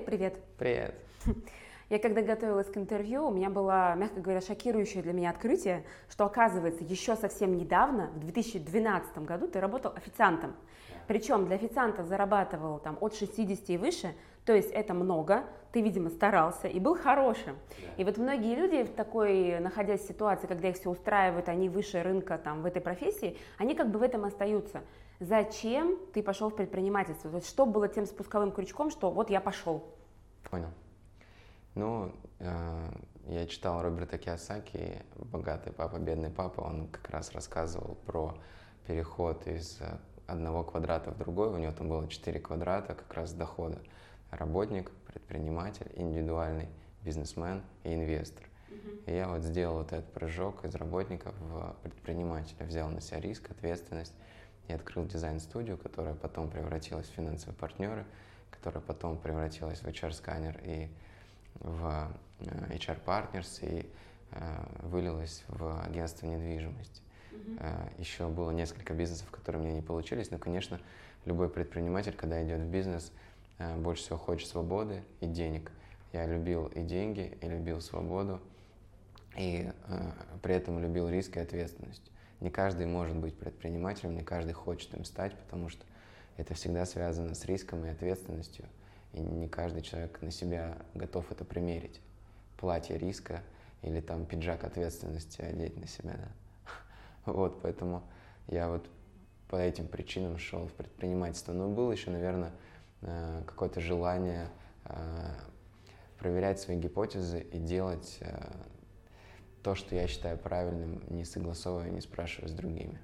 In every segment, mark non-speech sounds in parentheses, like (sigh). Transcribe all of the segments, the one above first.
Олег, привет. Привет. (laughs) Я когда готовилась к интервью, у меня было, мягко говоря, шокирующее для меня открытие, что оказывается еще совсем недавно, в 2012 году, ты работал официантом. Причем для официантов зарабатывал там от 60 и выше, то есть это много, ты, видимо, старался и был хорошим. И вот многие люди в такой, находясь в ситуации, когда их все устраивает, они выше рынка там в этой профессии, они как бы в этом остаются. Зачем ты пошел в предпринимательство? То есть что было тем спусковым крючком, что вот я пошел? Понял. Ну, э, я читал Роберта Киосаки «Богатый папа, бедный папа». Он как раз рассказывал про переход из одного квадрата в другой. У него там было четыре квадрата как раз дохода. Работник, предприниматель, индивидуальный бизнесмен и инвестор. И я вот сделал вот этот прыжок из работника в предпринимателя, взял на себя риск, ответственность и открыл дизайн-студию, которая потом превратилась в финансовые партнеры, которая потом превратилась в HR-сканер и в э, HR Partners и э, вылилась в агентство недвижимости. Mm-hmm. Еще было несколько бизнесов, которые мне не получились, но, конечно, любой предприниматель, когда идет в бизнес, больше всего хочет свободы и денег. Я любил и деньги, и любил свободу, и при этом любил риск и ответственность. Не каждый может быть предпринимателем, не каждый хочет им стать, потому что это всегда связано с риском и ответственностью – и не каждый человек на себя готов это примерить. Платье риска или там пиджак ответственности одеть на себя. Да? (laughs) Вот, поэтому я вот по этим причинам шел в предпринимательство. Но было еще, наверное, э, какое-то желание э, проверять свои гипотезы и делать э, то, что я считаю правильным, не согласовывая, не спрашивая с другими.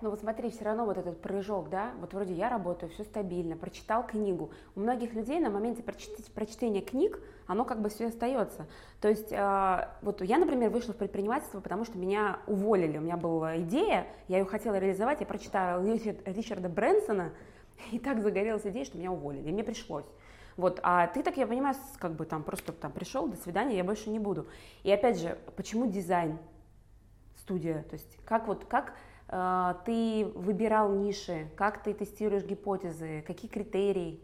Но вот смотри, все равно вот этот прыжок, да, вот вроде я работаю, все стабильно, прочитал книгу. У многих людей на моменте прочтения книг, оно как бы все остается. То есть э, вот я, например, вышла в предпринимательство, потому что меня уволили. У меня была идея, я ее хотела реализовать, я прочитала Ричард, Ричарда Брэнсона, и так загорелась идея, что меня уволили, и мне пришлось. Вот, а ты, так я понимаю, как бы там просто там пришел, до свидания, я больше не буду. И опять же, почему дизайн, студия, то есть как вот, как Э, ты выбирал ниши, как ты тестируешь гипотезы, какие критерии?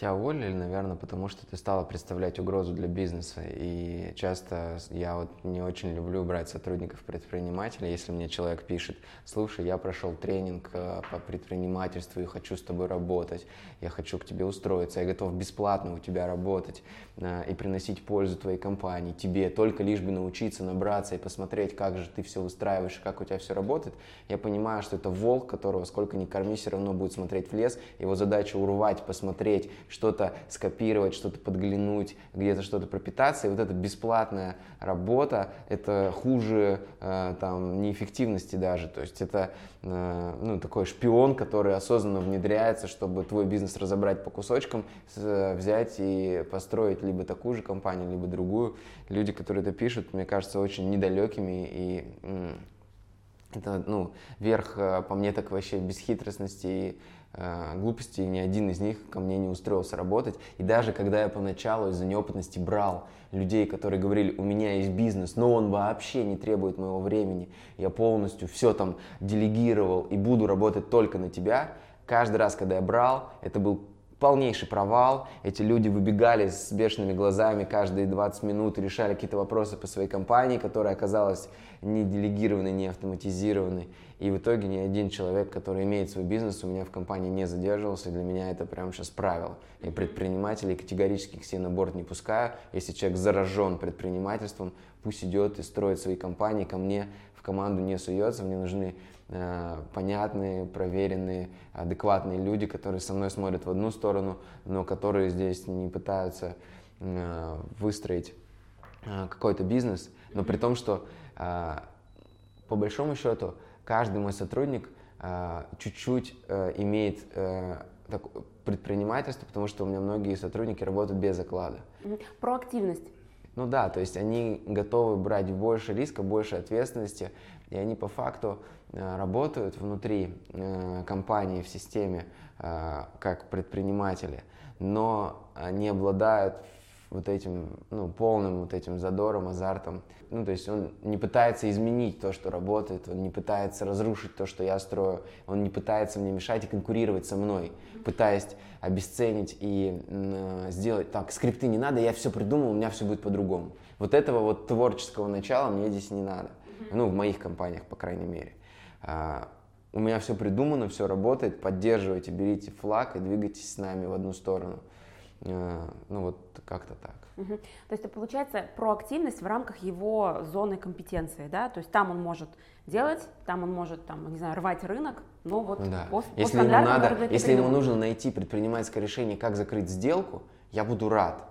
Тебя уволили, наверное, потому что ты стала представлять угрозу для бизнеса. И часто я вот не очень люблю брать сотрудников предпринимателей, если мне человек пишет, слушай, я прошел тренинг э, по предпринимательству и хочу с тобой работать, я хочу к тебе устроиться, я готов бесплатно у тебя работать э, и приносить пользу твоей компании, тебе, только лишь бы научиться набраться и посмотреть, как же ты все устраиваешь, как у тебя все работает. Я понимаю, что это волк, которого сколько ни корми, все равно будет смотреть в лес, его задача урвать, посмотреть, что-то скопировать, что-то подглянуть, где-то что-то пропитаться. И вот эта бесплатная работа, это хуже э, там, неэффективности даже. То есть это э, ну, такой шпион, который осознанно внедряется, чтобы твой бизнес разобрать по кусочкам, взять и построить либо такую же компанию, либо другую. Люди, которые это пишут, мне кажется, очень недалекими и это, ну, верх, э, по мне, так вообще бесхитростности и глупости, и ни один из них ко мне не устроился работать. И даже когда я поначалу из-за неопытности брал людей, которые говорили, у меня есть бизнес, но он вообще не требует моего времени, я полностью все там делегировал и буду работать только на тебя, каждый раз, когда я брал, это был полнейший провал. Эти люди выбегали с бешеными глазами каждые 20 минут и решали какие-то вопросы по своей компании, которая оказалась не делегированной, не автоматизированной. И в итоге ни один человек, который имеет свой бизнес, у меня в компании не задерживался. Для меня это прямо сейчас правило. И предпринимателей категорически к себе на борт не пускаю. Если человек заражен предпринимательством, пусть идет и строит свои компании. Ко мне в команду не суется. Мне нужны э, понятные, проверенные, адекватные люди, которые со мной смотрят в одну сторону, но которые здесь не пытаются э, выстроить э, какой-то бизнес, но при том, что э, по большому счету каждый мой сотрудник э, чуть-чуть э, имеет э, так, предпринимательство, потому что у меня многие сотрудники работают без оклада. Проактивность. Ну да, то есть они готовы брать больше риска, больше ответственности, и они по факту э, работают внутри компании в системе как предприниматели, но они обладают вот этим, ну, полным вот этим задором, азартом. Ну, то есть он не пытается изменить то, что работает, он не пытается разрушить то, что я строю, он не пытается мне мешать и конкурировать со мной, пытаясь обесценить и э, сделать так, скрипты не надо, я все придумал, у меня все будет по-другому. Вот этого вот творческого начала мне здесь не надо. Ну, в моих компаниях, по крайней мере. А, у меня все придумано, все работает, поддерживайте, берите флаг и двигайтесь с нами в одну сторону. Э, ну вот как-то так. Угу. То есть, получается, проактивность в рамках его зоны компетенции, да? То есть там он может делать, там он может, там, не знаю, рвать рынок, но вот да. по, если по ему надо, если ему нужно найти предпринимательское решение, как закрыть сделку, я буду рад.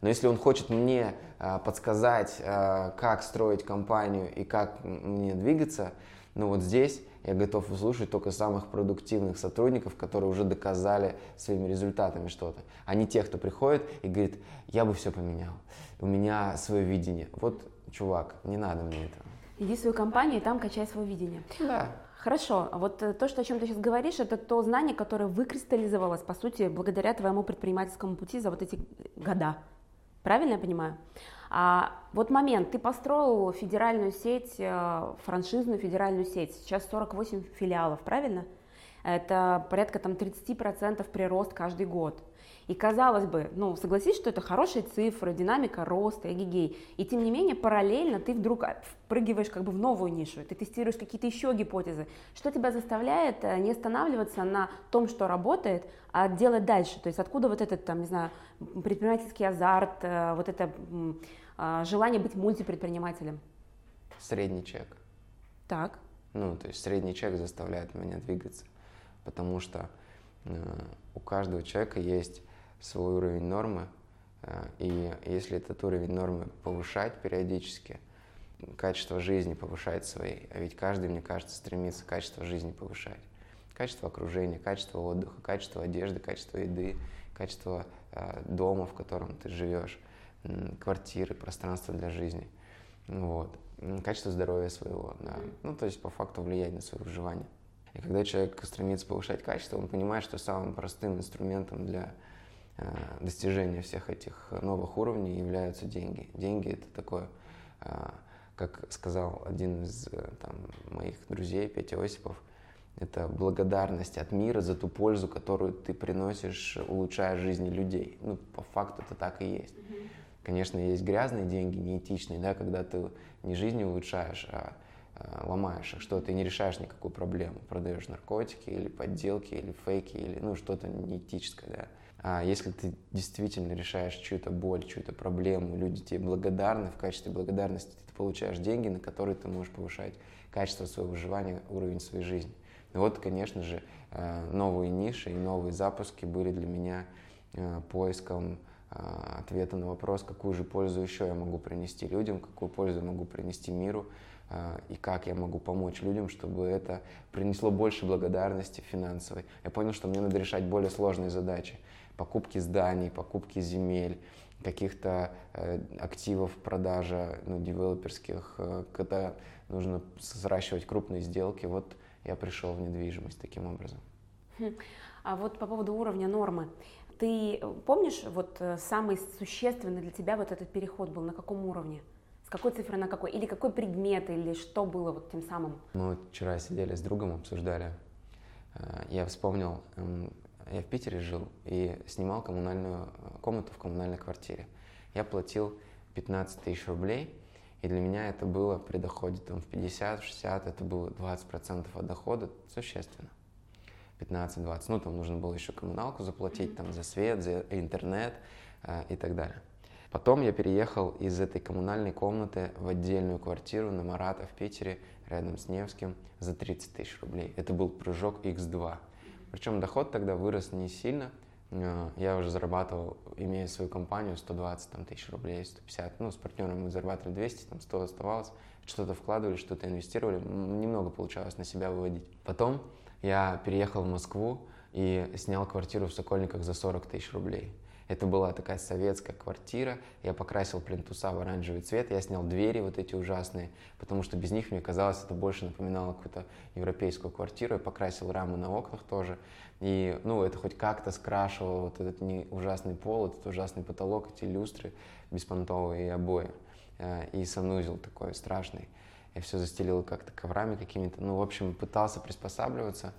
Но если он хочет мне э, подсказать, э, как строить компанию и как мне двигаться, ну вот здесь я готов услышать только самых продуктивных сотрудников, которые уже доказали своими результатами что-то, а не тех, кто приходит и говорит, я бы все поменял, у меня свое видение. Вот, чувак, не надо мне этого. Иди в свою компанию и там качай свое видение. Да. Хорошо, а вот э, то, что, о чем ты сейчас говоришь, это то знание, которое выкристаллизовалось, по сути, благодаря твоему предпринимательскому пути за вот эти года. Правильно я понимаю? А вот момент, ты построил федеральную сеть, э, франшизную федеральную сеть, сейчас 48 филиалов, правильно? Это порядка там 30% прирост каждый год. И казалось бы, ну, согласись, что это хорошие цифры, динамика роста, эгигей. И тем не менее, параллельно ты вдруг впрыгиваешь как бы в новую нишу, ты тестируешь какие-то еще гипотезы. Что тебя заставляет э, не останавливаться на том, что работает, а делать дальше? То есть откуда вот этот, там, не знаю, предпринимательский азарт, э, вот это а, желание быть мультипредпринимателем? Средний чек. Так. Ну, то есть средний чек заставляет меня двигаться, потому что э, у каждого человека есть свой уровень нормы, э, и если этот уровень нормы повышать периодически, качество жизни повышать свои, а ведь каждый, мне кажется, стремится качество жизни повышать. Качество окружения, качество отдыха, качество одежды, качество еды, качество э, дома, в котором ты живешь квартиры, пространство для жизни. Вот. Качество здоровья своего, да. Ну, то есть по факту влиять на свое выживание. И когда человек стремится повышать качество, он понимает, что самым простым инструментом для достижения всех этих новых уровней являются деньги. Деньги это такое, э, как сказал один из э, там, моих друзей, Петя Осипов, это благодарность от мира за ту пользу, которую ты приносишь, улучшая жизни людей. Ну, по факту это так и есть. Конечно, есть грязные деньги, неэтичные, да, когда ты не жизнь улучшаешь, а, а ломаешь их, что ты не решаешь никакую проблему, продаешь наркотики или подделки, или фейки, или ну, что-то неэтическое, да. А если ты действительно решаешь чью-то боль, чью-то проблему, люди тебе благодарны, в качестве благодарности ты получаешь деньги, на которые ты можешь повышать качество своего выживания, уровень своей жизни. И вот, конечно же, э, новые ниши и новые запуски были для меня э, поиском а, ответа на вопрос, какую же пользу еще я могу принести людям, какую пользу я могу принести миру, и как я могу помочь людям, чтобы это принесло больше благодарности финансовой. Я понял, что мне надо решать более сложные задачи. Покупки зданий, покупки земель, каких-то э, активов, продажа ну, девелоперских, э, когда нужно сращивать крупные сделки. Вот я пришел в недвижимость таким образом. Хм. А вот по поводу уровня нормы. Ты помнишь, вот э, самый существенный для тебя вот этот переход был на каком уровне? С какой цифры на какой? Или какой предмет, или что было вот тем самым? Мы вчера сидели с другом, обсуждали. Э, я вспомнил, я в Питере жил и снимал коммунальную э, комнату в коммунальной квартире. Я платил 15 тысяч рублей, и для меня это было при доходе там, в 50-60, это было 20% от дохода, существенно. 15-20. Ну, там нужно было еще коммуналку заплатить, там, за свет, за интернет э, и так далее. Потом я переехал из этой коммунальной комнаты в отдельную квартиру на Марата в Питере, рядом с Невским, за 30 тысяч рублей. Это был прыжок X2. Причем доход тогда вырос не сильно. Э, я уже зарабатывал, имея свою компанию, 120 там, тысяч рублей, 150. Ну, с партнером мы зарабатывали 200, там 100 оставалось. Что-то вкладывали, что-то инвестировали. Немного получалось на себя выводить. Потом я переехал в Москву и снял квартиру в Сокольниках за 40 тысяч рублей. Это была такая советская квартира, я покрасил плинтуса в оранжевый цвет, я снял двери вот эти ужасные, потому что без них, мне казалось, это больше напоминало какую-то европейскую квартиру, я покрасил рамы на окнах тоже, и, ну, это хоть как-то скрашивало вот этот не ужасный пол, этот ужасный потолок, эти люстры беспонтовые и обои, э, и санузел такой страшный. Я все застелил как-то коврами какими-то, ну, в общем, пытался приспосабливаться,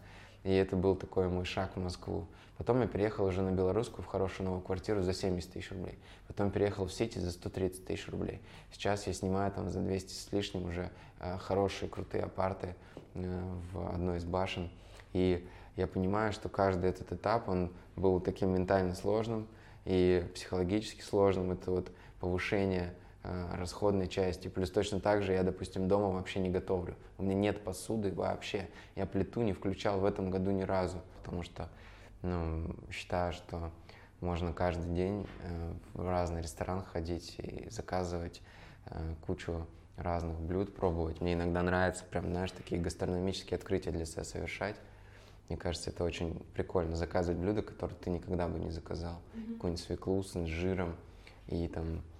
и это был такой мой шаг в Москву. Потом я переехал уже на Белорусскую в хорошую новую квартиру за 70 тысяч рублей. Потом переехал в Сити за 130 тысяч рублей. Сейчас я снимаю там за 200 с лишним уже э, хорошие, крутые апарты э, в одной из башен. И я понимаю, что каждый этот этап, он был таким ментально сложным и психологически сложным. Это вот повышение расходной части. Плюс точно так же я, допустим, дома вообще не готовлю. У меня нет посуды вообще. Я плиту не включал в этом году ни разу, потому что ну, считаю, что можно каждый день э, в разный ресторан ходить и заказывать э, кучу разных блюд, пробовать. Мне иногда нравится прям, знаешь, такие гастрономические открытия для себя совершать. Мне кажется, это очень прикольно заказывать блюда, которые ты никогда бы не заказал. Mm-hmm. Какую-нибудь свеклу с инжиром и там, э,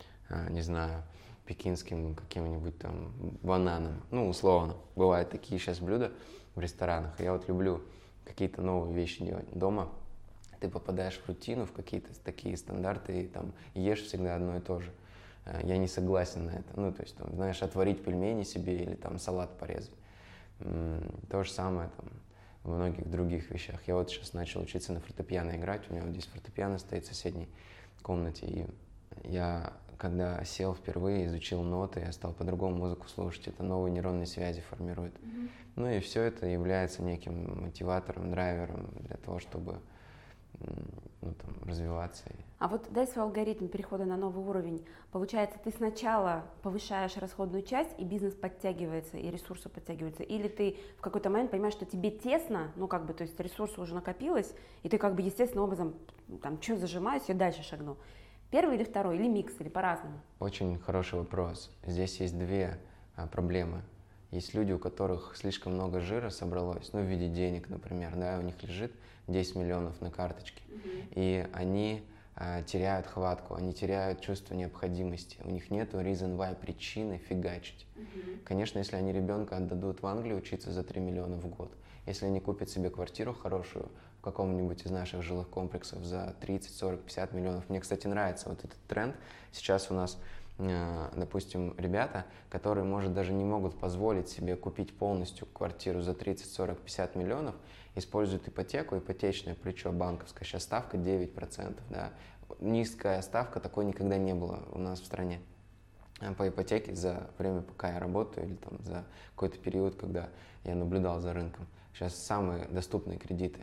не знаю, пекинским каким-нибудь там бананом. Ну, условно. Бывают такие сейчас блюда в ресторанах. Я вот люблю какие-то новые вещи делать дома. Ты попадаешь в рутину, в какие-то такие стандарты, и там ешь всегда одно и то же. Э, я не согласен на это. Ну, то есть, там, знаешь, отварить пельмени себе или там салат порезать. То же самое там в многих других вещах. Я вот сейчас начал учиться на фортепиано играть, у меня вот здесь фортепиано стоит в соседней комнате, и я, когда сел впервые, изучил ноты, я стал по-другому музыку слушать, это новые нейронные связи формирует. Mm-hmm. Ну и все это является неким мотиватором, драйвером для того, чтобы ну, там, развиваться. А вот дай свой алгоритм перехода на новый уровень. Получается, ты сначала повышаешь расходную часть, и бизнес подтягивается, и ресурсы подтягиваются, или ты в какой-то момент понимаешь, что тебе тесно, ну как бы, то есть ресурсы уже накопилось, и ты как бы естественным образом, там, что зажимаюсь, я дальше шагну. Первый или второй, или микс, или по-разному? Очень хороший вопрос. Здесь есть две а, проблемы. Есть люди, у которых слишком много жира собралось, ну, в виде денег, например, да, у них лежит 10 миллионов на карточке, mm-hmm. и они э, теряют хватку, они теряют чувство необходимости, у них нет reason why, причины фигачить. Mm-hmm. Конечно, если они ребенка отдадут в Англию учиться за 3 миллиона в год, если они купят себе квартиру хорошую каком-нибудь из наших жилых комплексов за 30, 40, 50 миллионов, мне, кстати, нравится вот этот тренд, сейчас у нас Э, допустим, ребята, которые, может, даже не могут позволить себе купить полностью квартиру за 30, 40, 50 миллионов, используют ипотеку, ипотечное плечо банковское, сейчас ставка 9%, да, низкая ставка, такой никогда не было у нас в стране. Э, по ипотеке за время, пока я работаю, или там за какой-то период, когда я наблюдал за рынком. Сейчас самые доступные кредиты.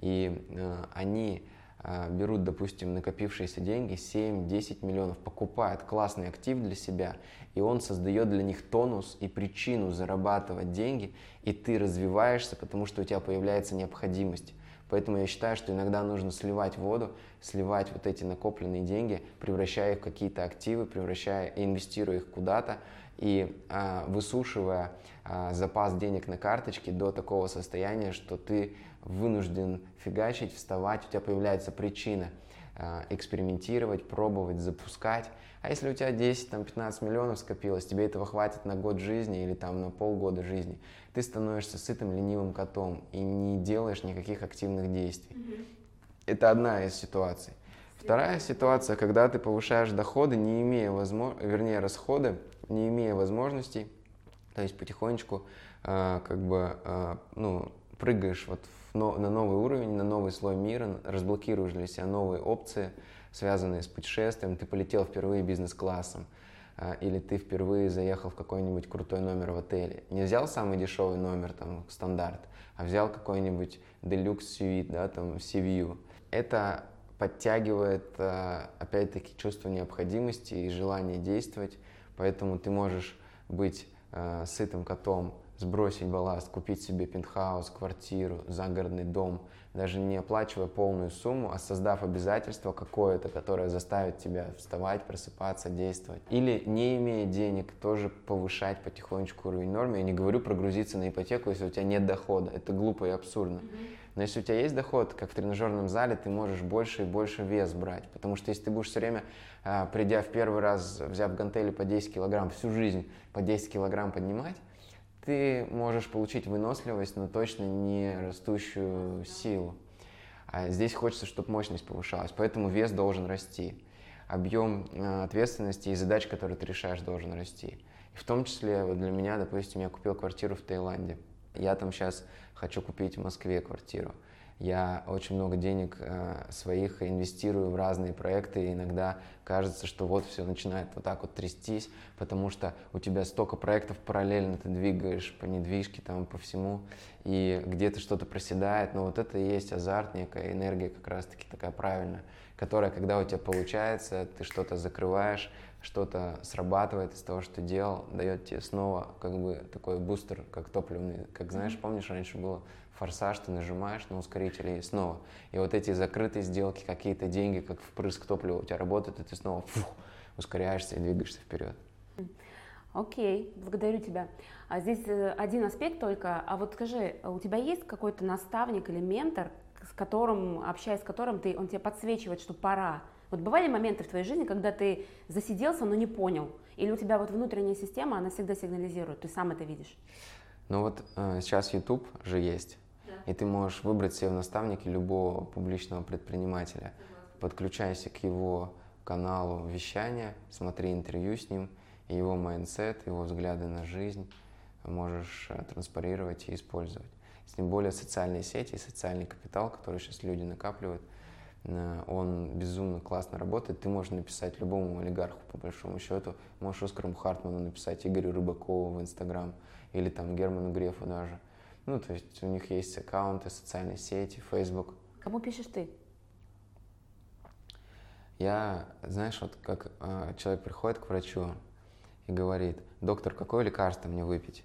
И э, они а, берут, допустим, накопившиеся деньги, 7-10 миллионов, покупают классный актив для себя, и он создает для них тонус и причину зарабатывать деньги, и ты развиваешься, потому что у тебя появляется необходимость. Поэтому я считаю, что иногда нужно сливать воду, сливать вот эти накопленные деньги, превращая их в какие-то активы, превращая, инвестируя их куда-то, и а, высушивая а, запас денег на карточке до такого состояния, что ты вынужден фигачить, вставать, у тебя появляется причина экспериментировать, пробовать, запускать. А если у тебя 10-15 миллионов скопилось, тебе этого хватит на год жизни или там на полгода жизни, ты становишься сытым ленивым котом и не делаешь никаких активных действий. Mm-hmm. Это одна из ситуаций. Вторая ситуация, когда ты повышаешь доходы, не имея возможности, вернее расходы, не имея возможностей, то есть потихонечку э, как бы э, ну, прыгаешь вот в, на новый уровень, на новый слой мира, разблокируешь для себя новые опции, связанные с путешествием, ты полетел впервые бизнес-классом, э, или ты впервые заехал в какой-нибудь крутой номер в отеле. Не взял самый дешевый номер, там, стандарт, а взял какой-нибудь deluxe suite, да, там, View. Это подтягивает, э, опять-таки, чувство необходимости и желание действовать, Поэтому ты можешь быть э, сытым котом, сбросить балласт, купить себе пентхаус, квартиру, загородный дом, даже не оплачивая полную сумму, а создав обязательство какое-то, которое заставит тебя вставать, просыпаться, действовать. Или не имея денег, тоже повышать потихонечку уровень нормы. Я не говорю прогрузиться на ипотеку, если у тебя нет дохода. Это глупо и абсурдно. Но если у тебя есть доход, как в тренажерном зале, ты можешь больше и больше вес брать. Потому что если ты будешь все время, а, придя в первый раз, взяв гантели по 10 килограмм, всю жизнь по 10 килограмм поднимать, ты можешь получить выносливость, но точно не растущую силу. А здесь хочется, чтобы мощность повышалась, поэтому вес должен расти. Объем а, ответственности и задач, которые ты решаешь, должен расти. И в том числе вот для меня, допустим, я купил квартиру в Таиланде. Я там сейчас хочу купить в Москве квартиру. Я очень много денег э, своих инвестирую в разные проекты, и иногда кажется, что вот все начинает вот так вот трястись, потому что у тебя столько проектов параллельно, ты двигаешь по недвижке, там, по всему, и где-то что-то проседает, но вот это и есть азарт, некая энергия как раз-таки такая правильная, которая, когда у тебя получается, ты что-то закрываешь, что-то срабатывает из того, что ты делал, дает тебе снова как бы такой бустер, как топливный, как знаешь, помнишь, раньше было форсаж, ты нажимаешь на ускоритель и снова. И вот эти закрытые сделки, какие-то деньги, как впрыск топлива у тебя работают, и ты снова фух, ускоряешься и двигаешься вперед. Окей, благодарю тебя. А здесь э, один аспект только. А вот скажи, у тебя есть какой-то наставник или ментор, с которым, общаясь с которым, ты, он тебе подсвечивает, что пора? Вот бывали моменты в твоей жизни, когда ты засиделся, но не понял? Или у тебя вот внутренняя система, она всегда сигнализирует, ты сам это видишь? Ну вот э, сейчас YouTube же есть. И ты можешь выбрать себе в наставники любого публичного предпринимателя. Подключайся к его каналу вещания, смотри интервью с ним, его mindset, его взгляды на жизнь можешь э, транспарировать и использовать. Тем более социальные сети и социальный капитал, который сейчас люди накапливают – Э, он безумно классно работает. Ты можешь написать любому олигарху, по большому счету. Можешь Оскару Хартману написать, Игорю Рыбакову в Инстаграм или там Герману Грефу даже. Ну, то есть у них есть аккаунты, социальные сети, Facebook. Кому пишешь ты? Я, знаешь, вот как э, человек приходит к врачу и говорит, доктор, какое лекарство мне выпить?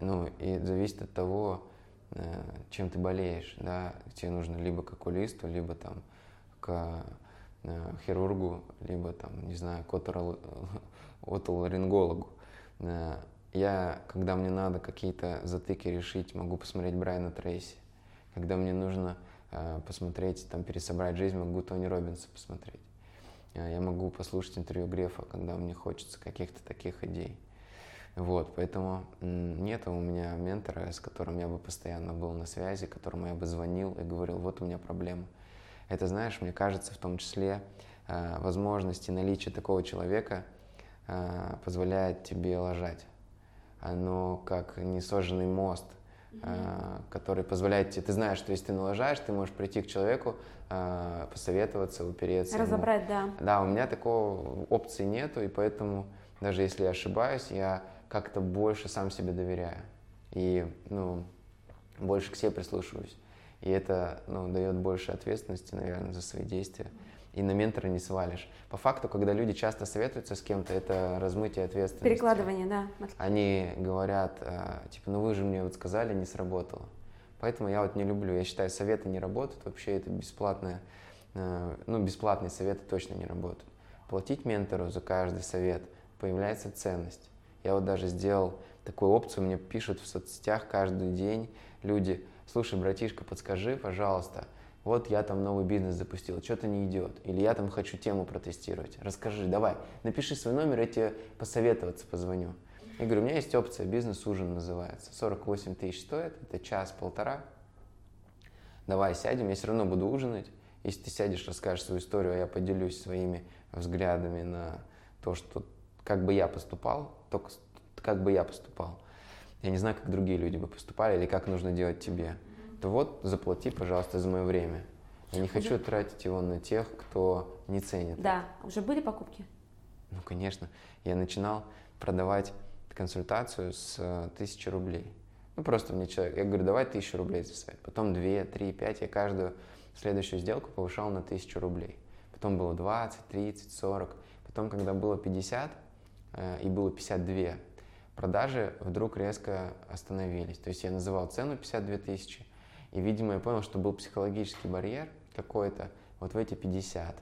Ну, и зависит от того, э, чем ты болеешь, да, тебе нужно либо к окулисту, либо там к э, хирургу, либо там, не знаю, к (laughs) отоларингологу. Э, я, когда мне надо какие-то затыки решить, могу посмотреть Брайана Трейси. Когда мне нужно э, посмотреть, там, пересобрать жизнь, могу Тони Робинса посмотреть. Я могу послушать интервью Грефа, когда мне хочется каких-то таких идей. Вот, поэтому нет у меня ментора, с которым я бы постоянно был на связи, которому я бы звонил и говорил, вот у меня проблема это, знаешь, мне кажется, в том числе э, возможности наличия такого человека э, позволяет тебе ложать. Оно как несожженный мост, э, который позволяет тебе, ты знаешь, что если ты налажаешь, ты можешь прийти к человеку, посоветоваться, упереться. Разобрать, ему. да. Да, у меня такого опции нету, и поэтому даже если я ошибаюсь, я как-то больше сам себе доверяю. И, ну, больше к себе прислушиваюсь. И это ну, дает больше ответственности, наверное, за свои действия. И на ментора не свалишь. По факту, когда люди часто советуются с кем-то, это размытие ответственности. Перекладывание, да. Они говорят, э, типа, ну вы же мне вот сказали, не сработало. Поэтому я вот не люблю. Я считаю, советы не работают. Вообще это бесплатное, э, ну, бесплатные советы точно не работают. Платить ментору за каждый совет появляется ценность. Я вот даже сделал такую опцию, мне пишут в соцсетях каждый день люди, слушай, братишка, подскажи, пожалуйста, вот я там новый бизнес запустил, что-то не идет, или я там хочу тему протестировать, расскажи, давай, напиши свой номер, я тебе посоветоваться позвоню. Я говорю, у меня есть опция, бизнес-ужин называется, 48 тысяч стоит, это час-полтора, давай сядем, я все равно буду ужинать, если ты сядешь, расскажешь свою историю, а я поделюсь своими взглядами на то, что как бы я поступал, только как бы я поступал. Я не знаю, как другие люди бы поступали или как нужно делать тебе, то вот заплати, пожалуйста, за мое время. Я не хочу уже... тратить его на тех, кто не ценит. Да, уже были покупки? Ну, конечно. Я начинал продавать консультацию с э, тысячи рублей. Ну, просто мне человек, я говорю, давай тысячу рублей за сайт. Потом две, три, пять. Я каждую следующую сделку повышал на тысячу рублей. Потом было 20, 30, 40. Потом, когда было 50 э, и было 52, продажи вдруг резко остановились. То есть я называл цену 52 тысячи, и, видимо, я понял, что был психологический барьер какой-то вот в эти 50.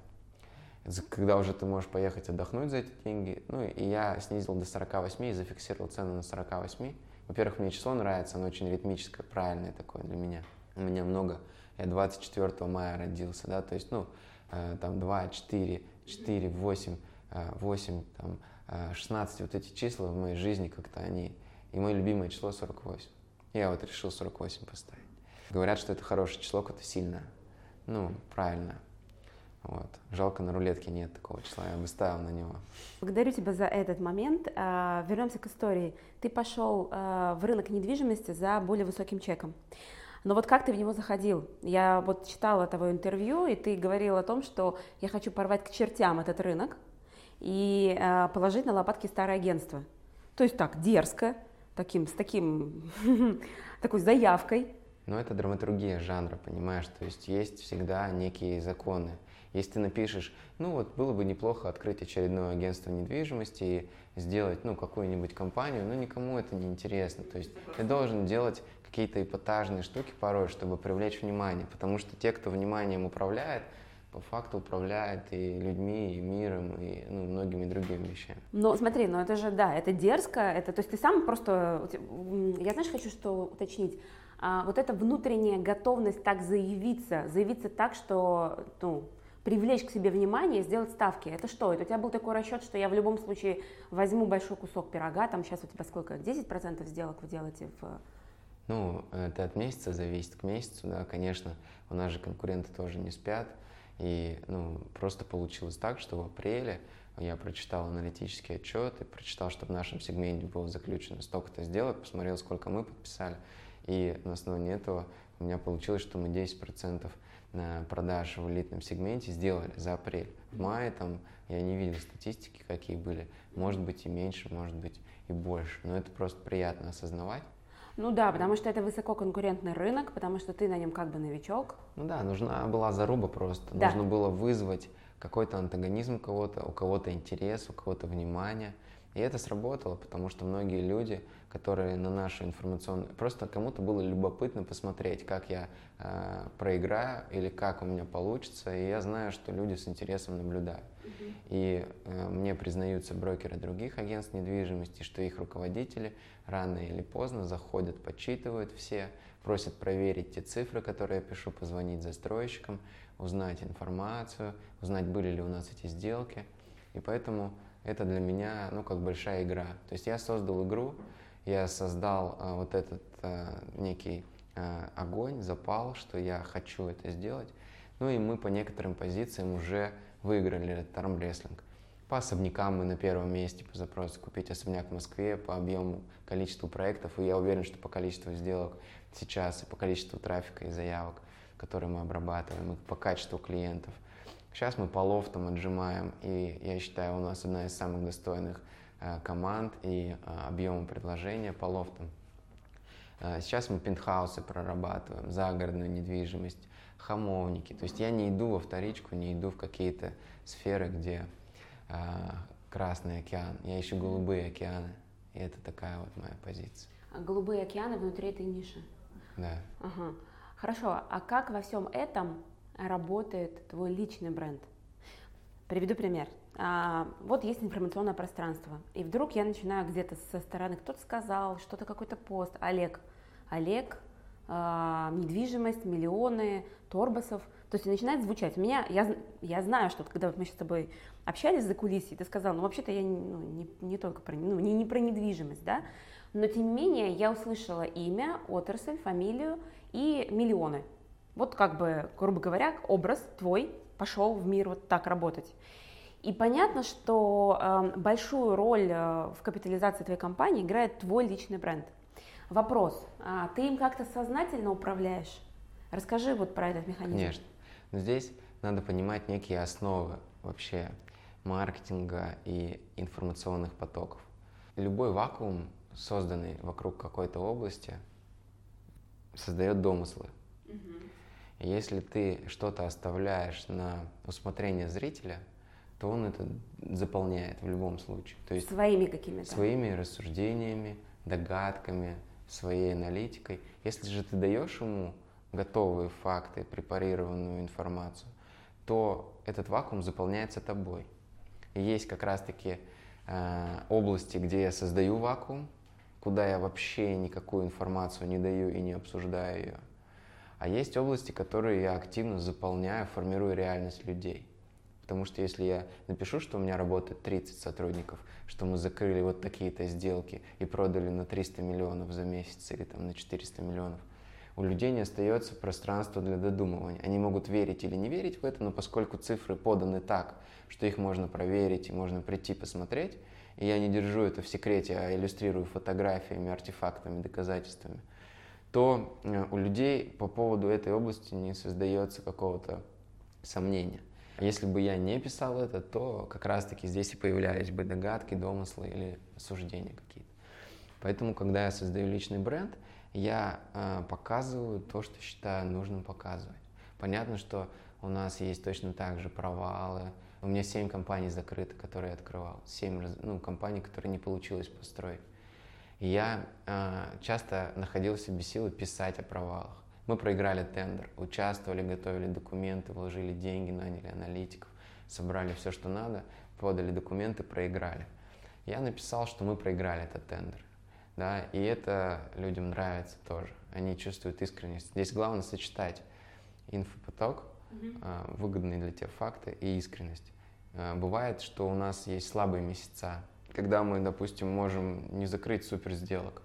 Когда уже ты можешь поехать отдохнуть за эти деньги. Ну, и я снизил до 48 и зафиксировал цену на 48. Во-первых, мне число нравится, оно очень ритмическое, правильное такое для меня. У меня много, я 24 мая родился, да, то есть, ну, э, там 2, 4, 4, 8, 8, там, 16, вот эти числа в моей жизни как-то они, и мое любимое число 48. Я вот решил 48 поставить. Говорят, что это хорошее число, какое-то сильное. Ну, правильно. Вот. Жалко, на рулетке нет такого числа, я бы ставил на него. Благодарю тебя за этот момент. А, вернемся к истории. Ты пошел а, в рынок недвижимости за более высоким чеком. Но вот как ты в него заходил? Я вот читала твое интервью, и ты говорил о том, что я хочу порвать к чертям этот рынок и а, положить на лопатки старое агентство. То есть так, дерзко, таким, с таким, (laughs) такой заявкой. Но это драматургия жанра, понимаешь? То есть есть всегда некие законы. Если ты напишешь, ну вот было бы неплохо открыть очередное агентство недвижимости и сделать, ну, какую-нибудь компанию, но никому это не интересно. То есть ты должен делать какие-то эпатажные штуки порой, чтобы привлечь внимание, потому что те, кто вниманием управляет, по факту управляет и людьми, и миром, и ну, многими другими вещами. Но смотри, ну это же, да, это дерзко, это, то есть ты сам просто, я знаешь, хочу что уточнить, вот эта внутренняя готовность так заявиться, заявиться так, что, ну, привлечь к себе внимание сделать ставки. Это что? Это у тебя был такой расчет, что я в любом случае возьму большой кусок пирога, там сейчас у тебя сколько, 10% сделок вы делаете в... Ну, это от месяца зависит к месяцу, да, конечно, у нас же конкуренты тоже не спят, и, ну, просто получилось так, что в апреле я прочитал аналитический отчет и прочитал, что в нашем сегменте было заключено столько-то сделок, посмотрел, сколько мы подписали, и на основании этого у меня получилось, что мы 10% продаж в элитном сегменте сделали за апрель. В мае там я не видел статистики, какие были. Может быть и меньше, может быть и больше. Но это просто приятно осознавать. Ну да, потому что это высококонкурентный рынок, потому что ты на нем как бы новичок. Ну да, нужна была заруба просто. Да. Нужно было вызвать какой-то антагонизм у кого-то, у кого-то интерес, у кого-то внимание. И это сработало, потому что многие люди, которые на нашу информационную... Просто кому-то было любопытно посмотреть, как я э, проиграю или как у меня получится. И я знаю, что люди с интересом наблюдают. Uh-huh. И э, мне признаются брокеры других агентств недвижимости, что их руководители рано или поздно заходят, подсчитывают все, просят проверить те цифры, которые я пишу, позвонить застройщикам, узнать информацию, узнать, были ли у нас эти сделки. И поэтому это для меня, ну, как большая игра. То есть я создал игру, я создал а, вот этот а, некий а, огонь, запал, что я хочу это сделать. Ну и мы по некоторым позициям уже выиграли этот армрестлинг. По особнякам мы на первом месте по запросу купить особняк в Москве по объему, количеству проектов. И я уверен, что по количеству сделок сейчас и по количеству трафика и заявок, которые мы обрабатываем, и по качеству клиентов – Сейчас мы по лофтам отжимаем, и я считаю, у нас одна из самых достойных э, команд и э, объемом предложения по лофтам. Э, сейчас мы пентхаусы прорабатываем, загородную недвижимость, хамовники. То есть я не иду во вторичку, не иду в какие-то сферы, где Красный океан. Я ищу голубые океаны. И это такая вот моя позиция. А голубые океаны внутри этой ниши? Да. Ага. Хорошо, а как во всем этом работает твой личный бренд. Приведу пример. А, вот есть информационное пространство, и вдруг я начинаю где-то со стороны, кто-то сказал, что-то какой-то пост, Олег, Олег, а, недвижимость, миллионы, торбасов, то есть начинает звучать. У меня, я, я знаю, что когда мы с тобой общались за кулисой, ты сказал, ну вообще-то я ну, не, не только про, ну, не, не про недвижимость, да, но тем не менее я услышала имя, отрасль, фамилию и миллионы. Вот как бы, грубо говоря, образ твой пошел в мир вот так работать. И понятно, что э, большую роль э, в капитализации твоей компании играет твой личный бренд. Вопрос, а ты им как-то сознательно управляешь? Расскажи вот про этот механизм. Конечно. Но здесь надо понимать некие основы вообще маркетинга и информационных потоков. Любой вакуум, созданный вокруг какой-то области, создает домыслы. Угу. Если ты что-то оставляешь на усмотрение зрителя, то он это заполняет в любом случае. То есть своими какими-то. Своими рассуждениями, догадками, своей аналитикой. Если же ты даешь ему готовые факты, препарированную информацию, то этот вакуум заполняется тобой. И есть как раз-таки э, области, где я создаю вакуум, куда я вообще никакую информацию не даю и не обсуждаю ее. А есть области, которые я активно заполняю, формирую реальность людей. Потому что если я напишу, что у меня работает 30 сотрудников, что мы закрыли вот такие-то сделки и продали на 300 миллионов за месяц или там на 400 миллионов, у людей не остается пространства для додумывания. Они могут верить или не верить в это, но поскольку цифры поданы так, что их можно проверить и можно прийти посмотреть, и я не держу это в секрете, а иллюстрирую фотографиями, артефактами, доказательствами, то э, у людей по поводу этой области не создается какого-то сомнения. Если бы я не писал это, то как раз-таки здесь и появлялись бы догадки, домыслы или суждения какие-то. Поэтому, когда я создаю личный бренд, я э, показываю то, что считаю нужным показывать. Понятно, что у нас есть точно так же провалы. У меня семь компаний закрыты, которые я открывал. Семь ну, компаний, которые не получилось построить. И я э, часто находил в себе силы писать о провалах. Мы проиграли тендер, участвовали, готовили документы, вложили деньги, наняли аналитиков, собрали все, что надо, подали документы, проиграли. Я написал, что мы проиграли этот тендер. Да, и это людям нравится тоже. Они чувствуют искренность. Здесь главное сочетать инфопоток, mm-hmm. выгодные для тебя факты и искренность. А, бывает, что у нас есть слабые месяца, когда мы, допустим, можем не закрыть супер сделок,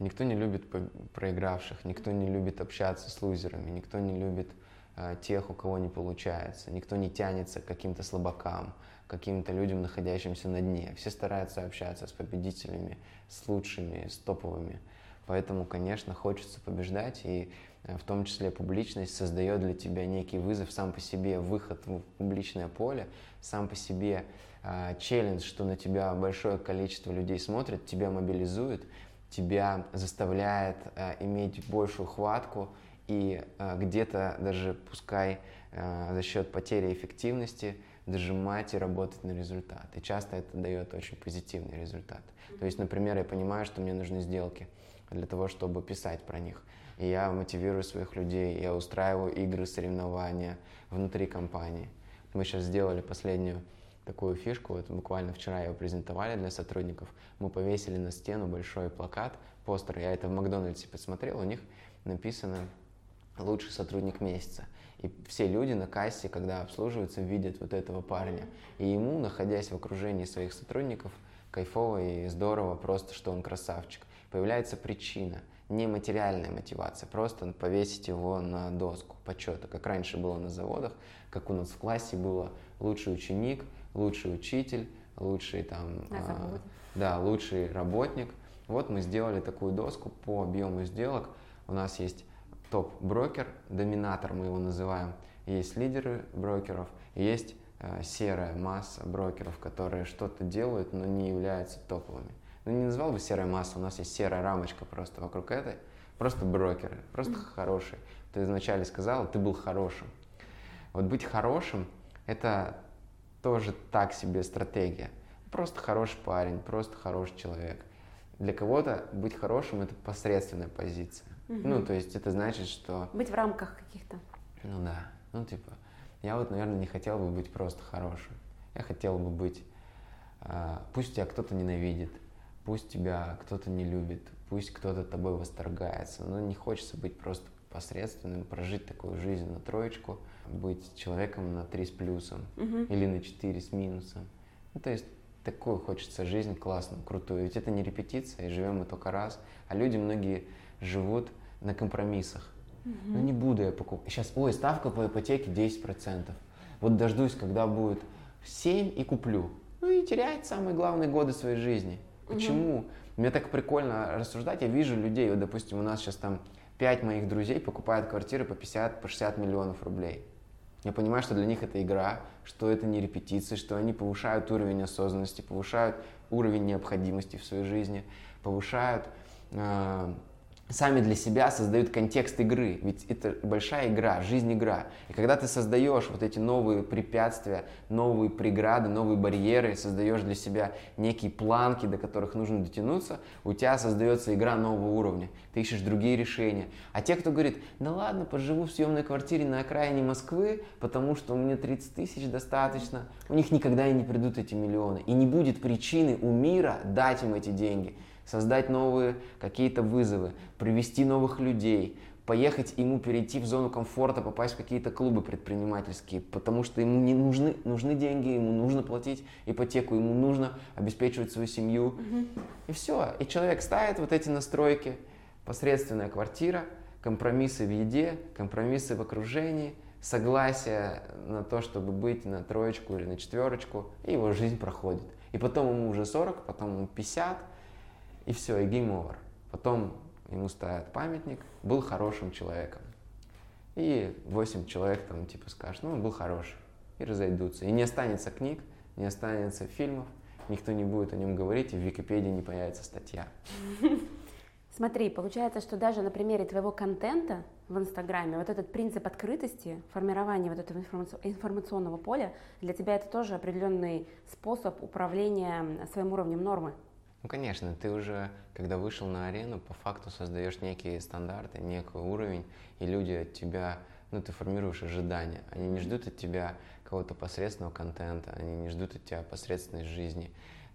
Никто не любит проигравших, никто не любит общаться с лузерами, никто не любит э, тех, у кого не получается, никто не тянется к каким-то слабакам, каким-то людям, находящимся на дне. Все стараются общаться с победителями, с лучшими, с топовыми. Поэтому, конечно, хочется побеждать, и в том числе публичность создает для тебя некий вызов сам по себе, выход в публичное поле, сам по себе э, челлендж, что на тебя большое количество людей смотрит, тебя мобилизует, тебя заставляет э, иметь большую хватку и э, где-то даже, пускай э, за счет потери эффективности, дожимать и работать на результат. И часто это дает очень позитивный результат. То есть, например, я понимаю, что мне нужны сделки для того, чтобы писать про них. Я мотивирую своих людей, я устраиваю игры, соревнования внутри компании. Мы сейчас сделали последнюю такую фишку. Вот буквально вчера ее презентовали для сотрудников. Мы повесили на стену большой плакат, постер. Я это в Макдональдсе посмотрел. У них написано «Лучший сотрудник месяца». И все люди на кассе, когда обслуживаются, видят вот этого парня. И ему, находясь в окружении своих сотрудников, кайфово и здорово, просто что он красавчик. Появляется причина, не материальная мотивация, просто повесить его на доску почета, как раньше было на заводах, как у нас в классе было лучший ученик, лучший учитель, лучший там, а, да, лучший работник. Вот мы сделали такую доску по объему сделок. У нас есть топ-брокер, доминатор мы его называем, есть лидеры брокеров, есть э, серая масса брокеров, которые что-то делают, но не являются топовыми. Ну, не назвал бы серая масса, у нас есть серая рамочка просто вокруг этой. Просто брокеры, просто mm-hmm. хорошие. Ты вначале сказал, ты был хорошим. Вот быть хорошим – это тоже так себе стратегия. Просто хороший парень, просто хороший человек. Для кого-то быть хорошим это посредственная позиция. Угу. Ну, то есть это значит, что... Быть в рамках каких-то. Ну да. Ну, типа, я вот, наверное, не хотел бы быть просто хорошим. Я хотел бы быть... Э, пусть тебя кто-то ненавидит, пусть тебя кто-то не любит, пусть кто-то тобой восторгается, но не хочется быть просто посредственным, прожить такую жизнь на троечку – быть человеком на 3 с плюсом угу. или на 4 с минусом. Ну, то есть такую хочется жизнь классную, крутую. Ведь это не репетиция, и живем мы только раз. А люди многие живут на компромиссах. Угу. Ну не буду я покупать. Сейчас, ой, ставка по ипотеке 10%. Вот дождусь, когда будет 7 и куплю. Ну и теряет самые главные годы своей жизни. Почему? Угу. Мне так прикольно рассуждать. Я вижу людей, вот, допустим, у нас сейчас там 5 моих друзей покупают квартиры по 50, по 60 миллионов рублей. Я понимаю, что для них это игра, что это не репетиция, что они повышают уровень осознанности, повышают уровень необходимости в своей жизни, повышают э, сами для себя создают контекст игры. Ведь это большая игра, жизнь игра. И когда ты создаешь вот эти новые препятствия, новые преграды, новые барьеры, создаешь для себя некие планки, до которых нужно дотянуться, у тебя создается игра нового уровня. Ты ищешь другие решения. А те, кто говорит, да ладно, поживу в съемной квартире на окраине Москвы, потому что мне 30 тысяч достаточно, у них никогда и не придут эти миллионы. И не будет причины у мира дать им эти деньги создать новые какие-то вызовы, привести новых людей, поехать ему перейти в зону комфорта, попасть в какие-то клубы предпринимательские, потому что ему не нужны, нужны деньги, ему нужно платить ипотеку, ему нужно обеспечивать свою семью. Угу. И все. И человек ставит вот эти настройки, посредственная квартира, компромиссы в еде, компромиссы в окружении, согласие на то, чтобы быть на троечку или на четверочку, и его жизнь проходит. И потом ему уже 40, потом ему 50, и все, и гейм over. Потом ему ставят памятник, был хорошим человеком. И 8 человек там типа скажут, ну он был хороший, и разойдутся. И не останется книг, не останется фильмов, никто не будет о нем говорить, и в Википедии не появится статья. (laughs) Смотри, получается, что даже на примере твоего контента в Инстаграме вот этот принцип открытости, формирования вот этого информационного поля, для тебя это тоже определенный способ управления своим уровнем нормы. Ну, конечно, ты уже, когда вышел на арену, по факту создаешь некие стандарты, некий уровень, и люди от тебя, ну, ты формируешь ожидания. Они не ждут от тебя какого-то посредственного контента, они не ждут от тебя посредственной жизни.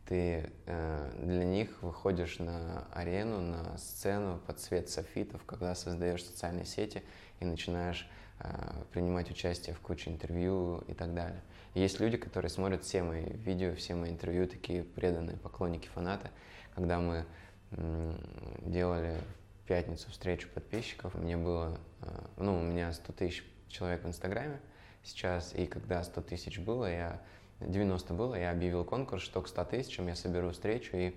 Ты э, для них выходишь на арену, на сцену под цвет софитов, когда создаешь социальные сети и начинаешь э, принимать участие в куче интервью и так далее. Есть люди, которые смотрят все мои видео, все мои интервью, такие преданные поклонники, фанаты. Когда мы делали в пятницу встречу подписчиков, мне было, э, ну, у меня 100 тысяч человек в Инстаграме сейчас, и когда 100 тысяч было, я 90 было, я объявил конкурс, что к 100 тысячам я соберу встречу и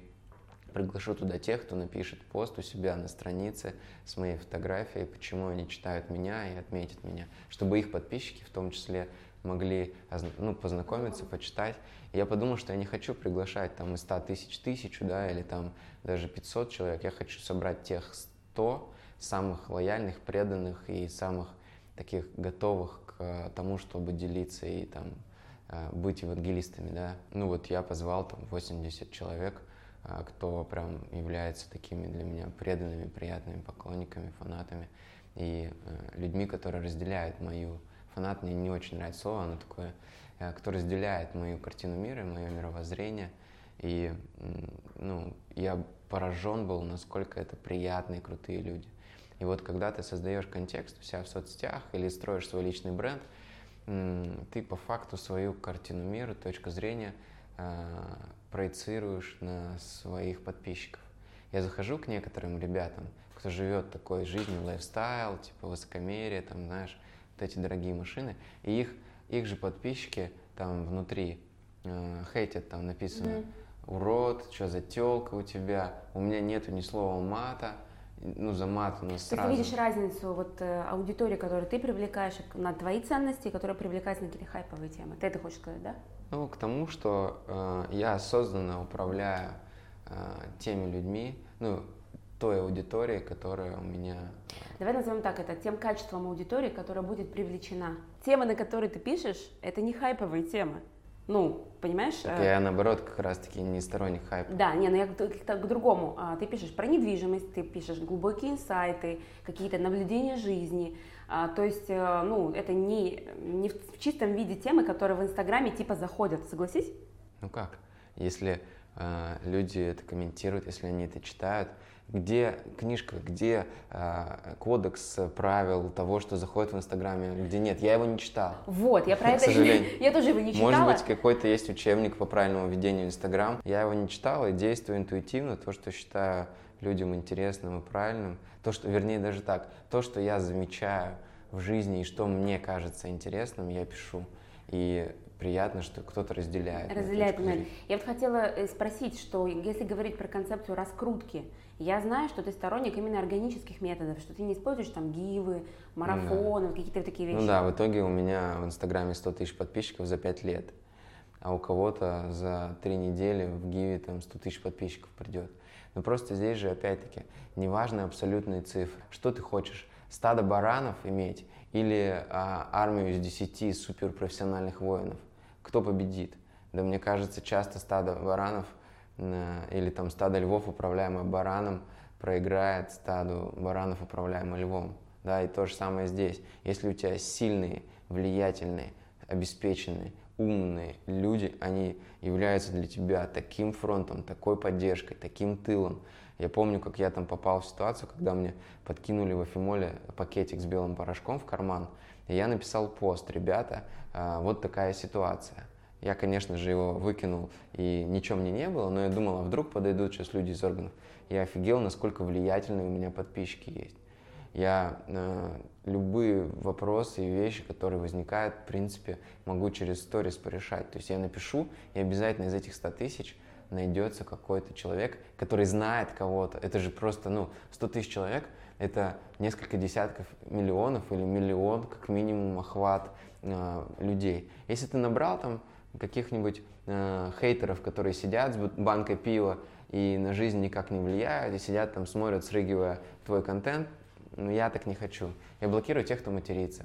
приглашу туда тех, кто напишет пост у себя на странице с моей фотографией, почему они читают меня и отметят меня, чтобы их подписчики в том числе могли ну, познакомиться, почитать. И я подумал, что я не хочу приглашать там из 100 тысяч тысячу, да, или там даже 500 человек. Я хочу собрать тех 100 самых лояльных, преданных и самых таких готовых к тому, чтобы делиться и там э, быть евангелистами, да. Ну вот я позвал там 80 человек, э, кто прям является такими для меня преданными, приятными поклонниками, фанатами и э, людьми, которые разделяют мою фанат мне не очень нравится слово, оно такое, э, кто разделяет мою картину мира, мое мировоззрение. И ну, я поражен был, насколько это приятные, крутые люди. И вот когда ты создаешь контекст у себя в соцсетях или строишь свой личный бренд, ты по факту свою картину мира, точку зрения э, проецируешь на своих подписчиков. Я захожу к некоторым ребятам, кто живет такой жизнью, лайфстайл, типа высокомерие, там, знаешь, вот эти дорогие машины, и их, их же подписчики там внутри э, хейтят, там написано mm-hmm. «Урод, что за телка у тебя?» У меня нету ни слова мата, ну, за мат у нас сразу. ты видишь разницу вот э, аудитории, которую ты привлекаешь на твои ценности, которая привлекается на какие-то хайповые темы. Ты это хочешь сказать, да? Ну, к тому, что э, я осознанно управляю э, теми людьми, ну, той аудитории, которая у меня... Давай назовем так, это тем качеством аудитории, которая будет привлечена. Темы, на которые ты пишешь, это не хайповые темы. Ну, понимаешь? Так я, наоборот, как раз-таки не сторонник хайпа. Да, не, но я к, к, к другому. А, ты пишешь про недвижимость, ты пишешь глубокие инсайты, какие-то наблюдения жизни. А, то есть, э, ну, это не, не в чистом виде темы, которые в Инстаграме типа заходят, согласись? Ну как? Если э, люди это комментируют, если они это читают, где книжка, где э, кодекс правил того, что заходит в Инстаграме, где нет. Я его не читал. Вот, я про это... (laughs) Я тоже его не читала. Может быть, какой-то есть учебник по правильному ведению Инстаграм. Я его не читал и действую интуитивно, то, что считаю людям интересным и правильным. То, что, вернее, даже так, то, что я замечаю в жизни и что мне кажется интересным, я пишу. И приятно, что кто-то разделяет. Разделяет. Я вот хотела э, спросить, что если говорить про концепцию раскрутки, я знаю, что ты сторонник именно органических методов, что ты не используешь там гивы, марафоны, да. какие-то такие вещи. Ну да, в итоге у меня в Инстаграме 100 тысяч подписчиков за 5 лет, а у кого-то за 3 недели в гиве там 100 тысяч подписчиков придет. Но просто здесь же, опять-таки, неважно абсолютные цифры. Что ты хочешь? Стадо баранов иметь или а, армию из 10 суперпрофессиональных воинов? Кто победит? Да мне кажется, часто стадо баранов – или там стадо львов, управляемое бараном, проиграет стаду баранов, управляемое львом. Да, и то же самое здесь. Если у тебя сильные, влиятельные, обеспеченные, умные люди, они являются для тебя таким фронтом, такой поддержкой, таким тылом. Я помню, как я там попал в ситуацию, когда мне подкинули в Афимоле пакетик с белым порошком в карман, и я написал пост, ребята, а, вот такая ситуация. Я, конечно же, его выкинул, и ничего мне не было, но я думал, а вдруг подойдут сейчас люди из органов. Я офигел, насколько влиятельные у меня подписчики есть. Я э, любые вопросы и вещи, которые возникают, в принципе, могу через сторис порешать. То есть я напишу, и обязательно из этих 100 тысяч найдется какой-то человек, который знает кого-то. Это же просто, ну, 100 тысяч человек – это несколько десятков миллионов или миллион, как минимум, охват э, людей. Если ты набрал там каких-нибудь э, хейтеров, которые сидят с банкой пива и на жизнь никак не влияют, и сидят там, смотрят, срыгивая твой контент, ну я так не хочу. Я блокирую тех, кто матерится.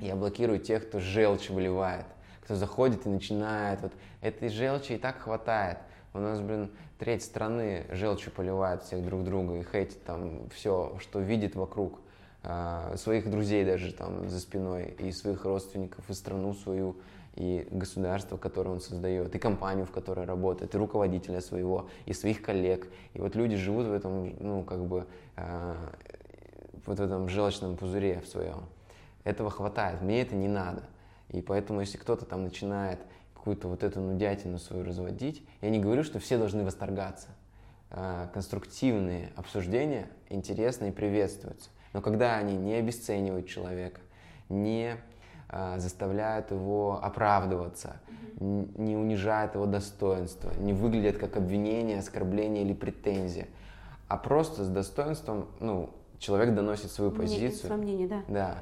Я блокирую тех, кто желчь выливает, кто заходит и начинает. Вот этой желчи и так хватает. У нас, блин, треть страны желчью поливает всех друг друга и хейтит там все, что видит вокруг. А, своих друзей даже там за спиной, и своих родственников, и страну свою, и государство, которое он создает, и компанию, в которой работает, и руководителя своего, и своих коллег. И вот люди живут в этом, ну, как бы, э, вот в этом желчном пузыре в своем. Этого хватает, мне это не надо. И поэтому, если кто-то там начинает какую-то вот эту нудятину свою разводить, я не говорю, что все должны восторгаться. Э, конструктивные обсуждения интересны и приветствуются. Но когда они не обесценивают человека, не заставляют его оправдываться, mm-hmm. не унижают его достоинство, не выглядят как обвинение, оскорбление или претензия, а просто с достоинством, ну, человек доносит свою позицию. Свое мнение, да. Да.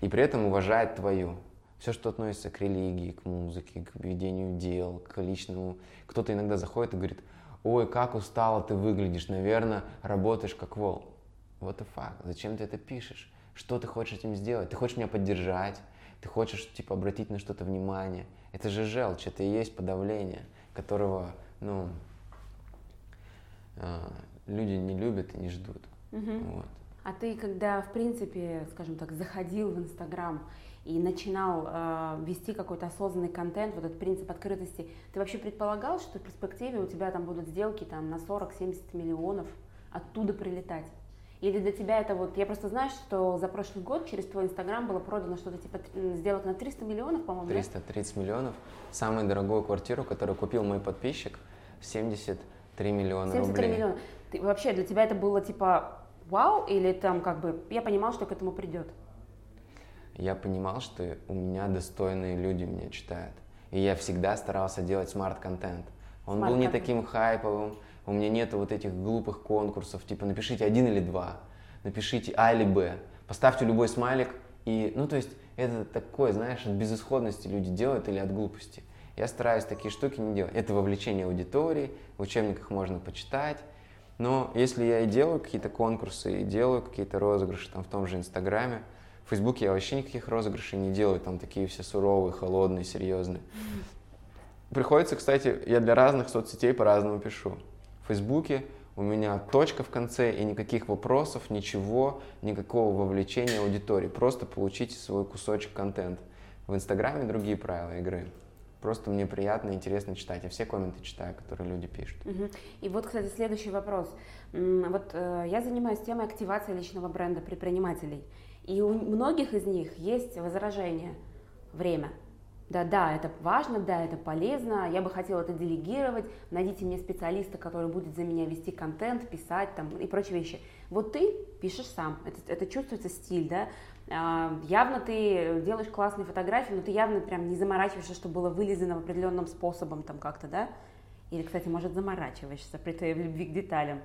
И при этом уважает твою. Все, что относится к религии, к музыке, к ведению дел, к личному. Кто-то иногда заходит и говорит, ой, как устало ты выглядишь, наверное, работаешь как вол. Вот и факт. Зачем ты это пишешь? Что ты хочешь этим сделать? Ты хочешь меня поддержать? Ты хочешь, типа, обратить на что-то внимание? Это же желчь, это и есть подавление, которого, ну, э, люди не любят и не ждут. Угу. Вот. А ты, когда, в принципе, скажем так, заходил в Инстаграм и начинал э, вести какой-то осознанный контент, вот этот принцип открытости, ты вообще предполагал, что в перспективе у тебя там будут сделки там на 40-70 миллионов оттуда прилетать? Или для тебя это вот, я просто знаю, что за прошлый год через твой Инстаграм было продано что-то типа сделок на 300 миллионов, по-моему, 330 да? миллионов. Самую дорогую квартиру, которую купил мой подписчик, 73 миллиона 73 рублей. миллиона. Ты, вообще для тебя это было типа вау, или там как бы я понимал, что к этому придет? Я понимал, что у меня достойные люди меня читают. И я всегда старался делать смарт-контент. Он смарт был не таким хайповым, у меня нет вот этих глупых конкурсов, типа напишите один или два, напишите А или Б, поставьте любой смайлик, и, ну, то есть, это такое, знаешь, от безысходности люди делают или от глупости. Я стараюсь такие штуки не делать. Это вовлечение аудитории, в учебниках можно почитать. Но если я и делаю какие-то конкурсы, и делаю какие-то розыгрыши там в том же Инстаграме, в Фейсбуке я вообще никаких розыгрышей не делаю, там такие все суровые, холодные, серьезные. Приходится, кстати, я для разных соцсетей по-разному пишу. Фейсбуке у меня точка в конце и никаких вопросов, ничего, никакого вовлечения аудитории. Просто получите свой кусочек контента. В Инстаграме другие правила игры. Просто мне приятно и интересно читать. Я все комменты читаю, которые люди пишут. Угу. И вот, кстати, следующий вопрос. Вот э, я занимаюсь темой активации личного бренда предпринимателей. И у многих из них есть возражение. Время да, да, это важно, да, это полезно, я бы хотела это делегировать, найдите мне специалиста, который будет за меня вести контент, писать там и прочие вещи. Вот ты пишешь сам, это, это чувствуется стиль, да, а, явно ты делаешь классные фотографии, но ты явно прям не заморачиваешься, чтобы было вылезано определенным способом там как-то, да, или, кстати, может, заморачиваешься при твоей любви к деталям.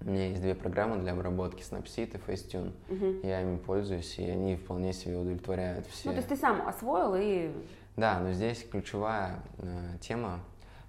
У меня есть две программы для обработки Snapseed и Facetune. Угу. Я ими пользуюсь, и они вполне себе удовлетворяют все. Ну, то есть ты сам освоил и да, но здесь ключевая э, тема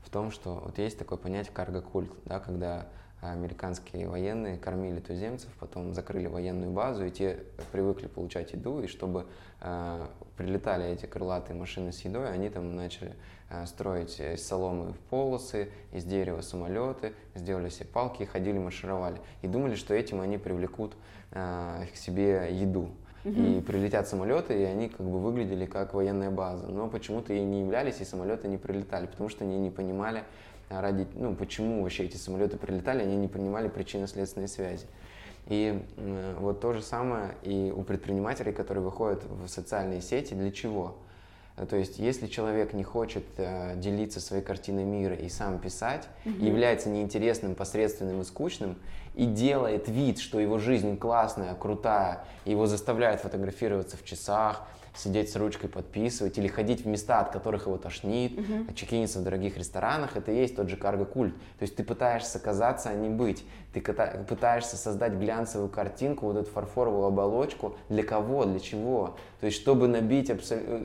в том, что вот есть такое понятие карго-культ, да, когда американские военные кормили туземцев, потом закрыли военную базу, и те привыкли получать еду, и чтобы э, прилетали эти крылатые машины с едой, они там начали э, строить из соломы полосы, из дерева самолеты, сделали себе палки ходили, маршировали. И думали, что этим они привлекут э, к себе еду и прилетят самолеты, и они как бы выглядели как военная база. Но почему-то и не являлись, и самолеты не прилетали, потому что они не понимали ради, ну, почему вообще эти самолеты прилетали, они не понимали причинно-следственной связи. И вот то же самое и у предпринимателей, которые выходят в социальные сети, для чего? То есть, если человек не хочет э, делиться своей картиной мира и сам писать, угу. является неинтересным, посредственным и скучным, и делает вид, что его жизнь классная, крутая, его заставляют фотографироваться в часах, сидеть с ручкой, подписывать, или ходить в места, от которых его тошнит, uh-huh. чекиниться в дорогих ресторанах, это и есть тот же карго-культ. То есть ты пытаешься казаться, а не быть. Ты пытаешься создать глянцевую картинку, вот эту фарфоровую оболочку. Для кого, для чего? То есть, чтобы набить,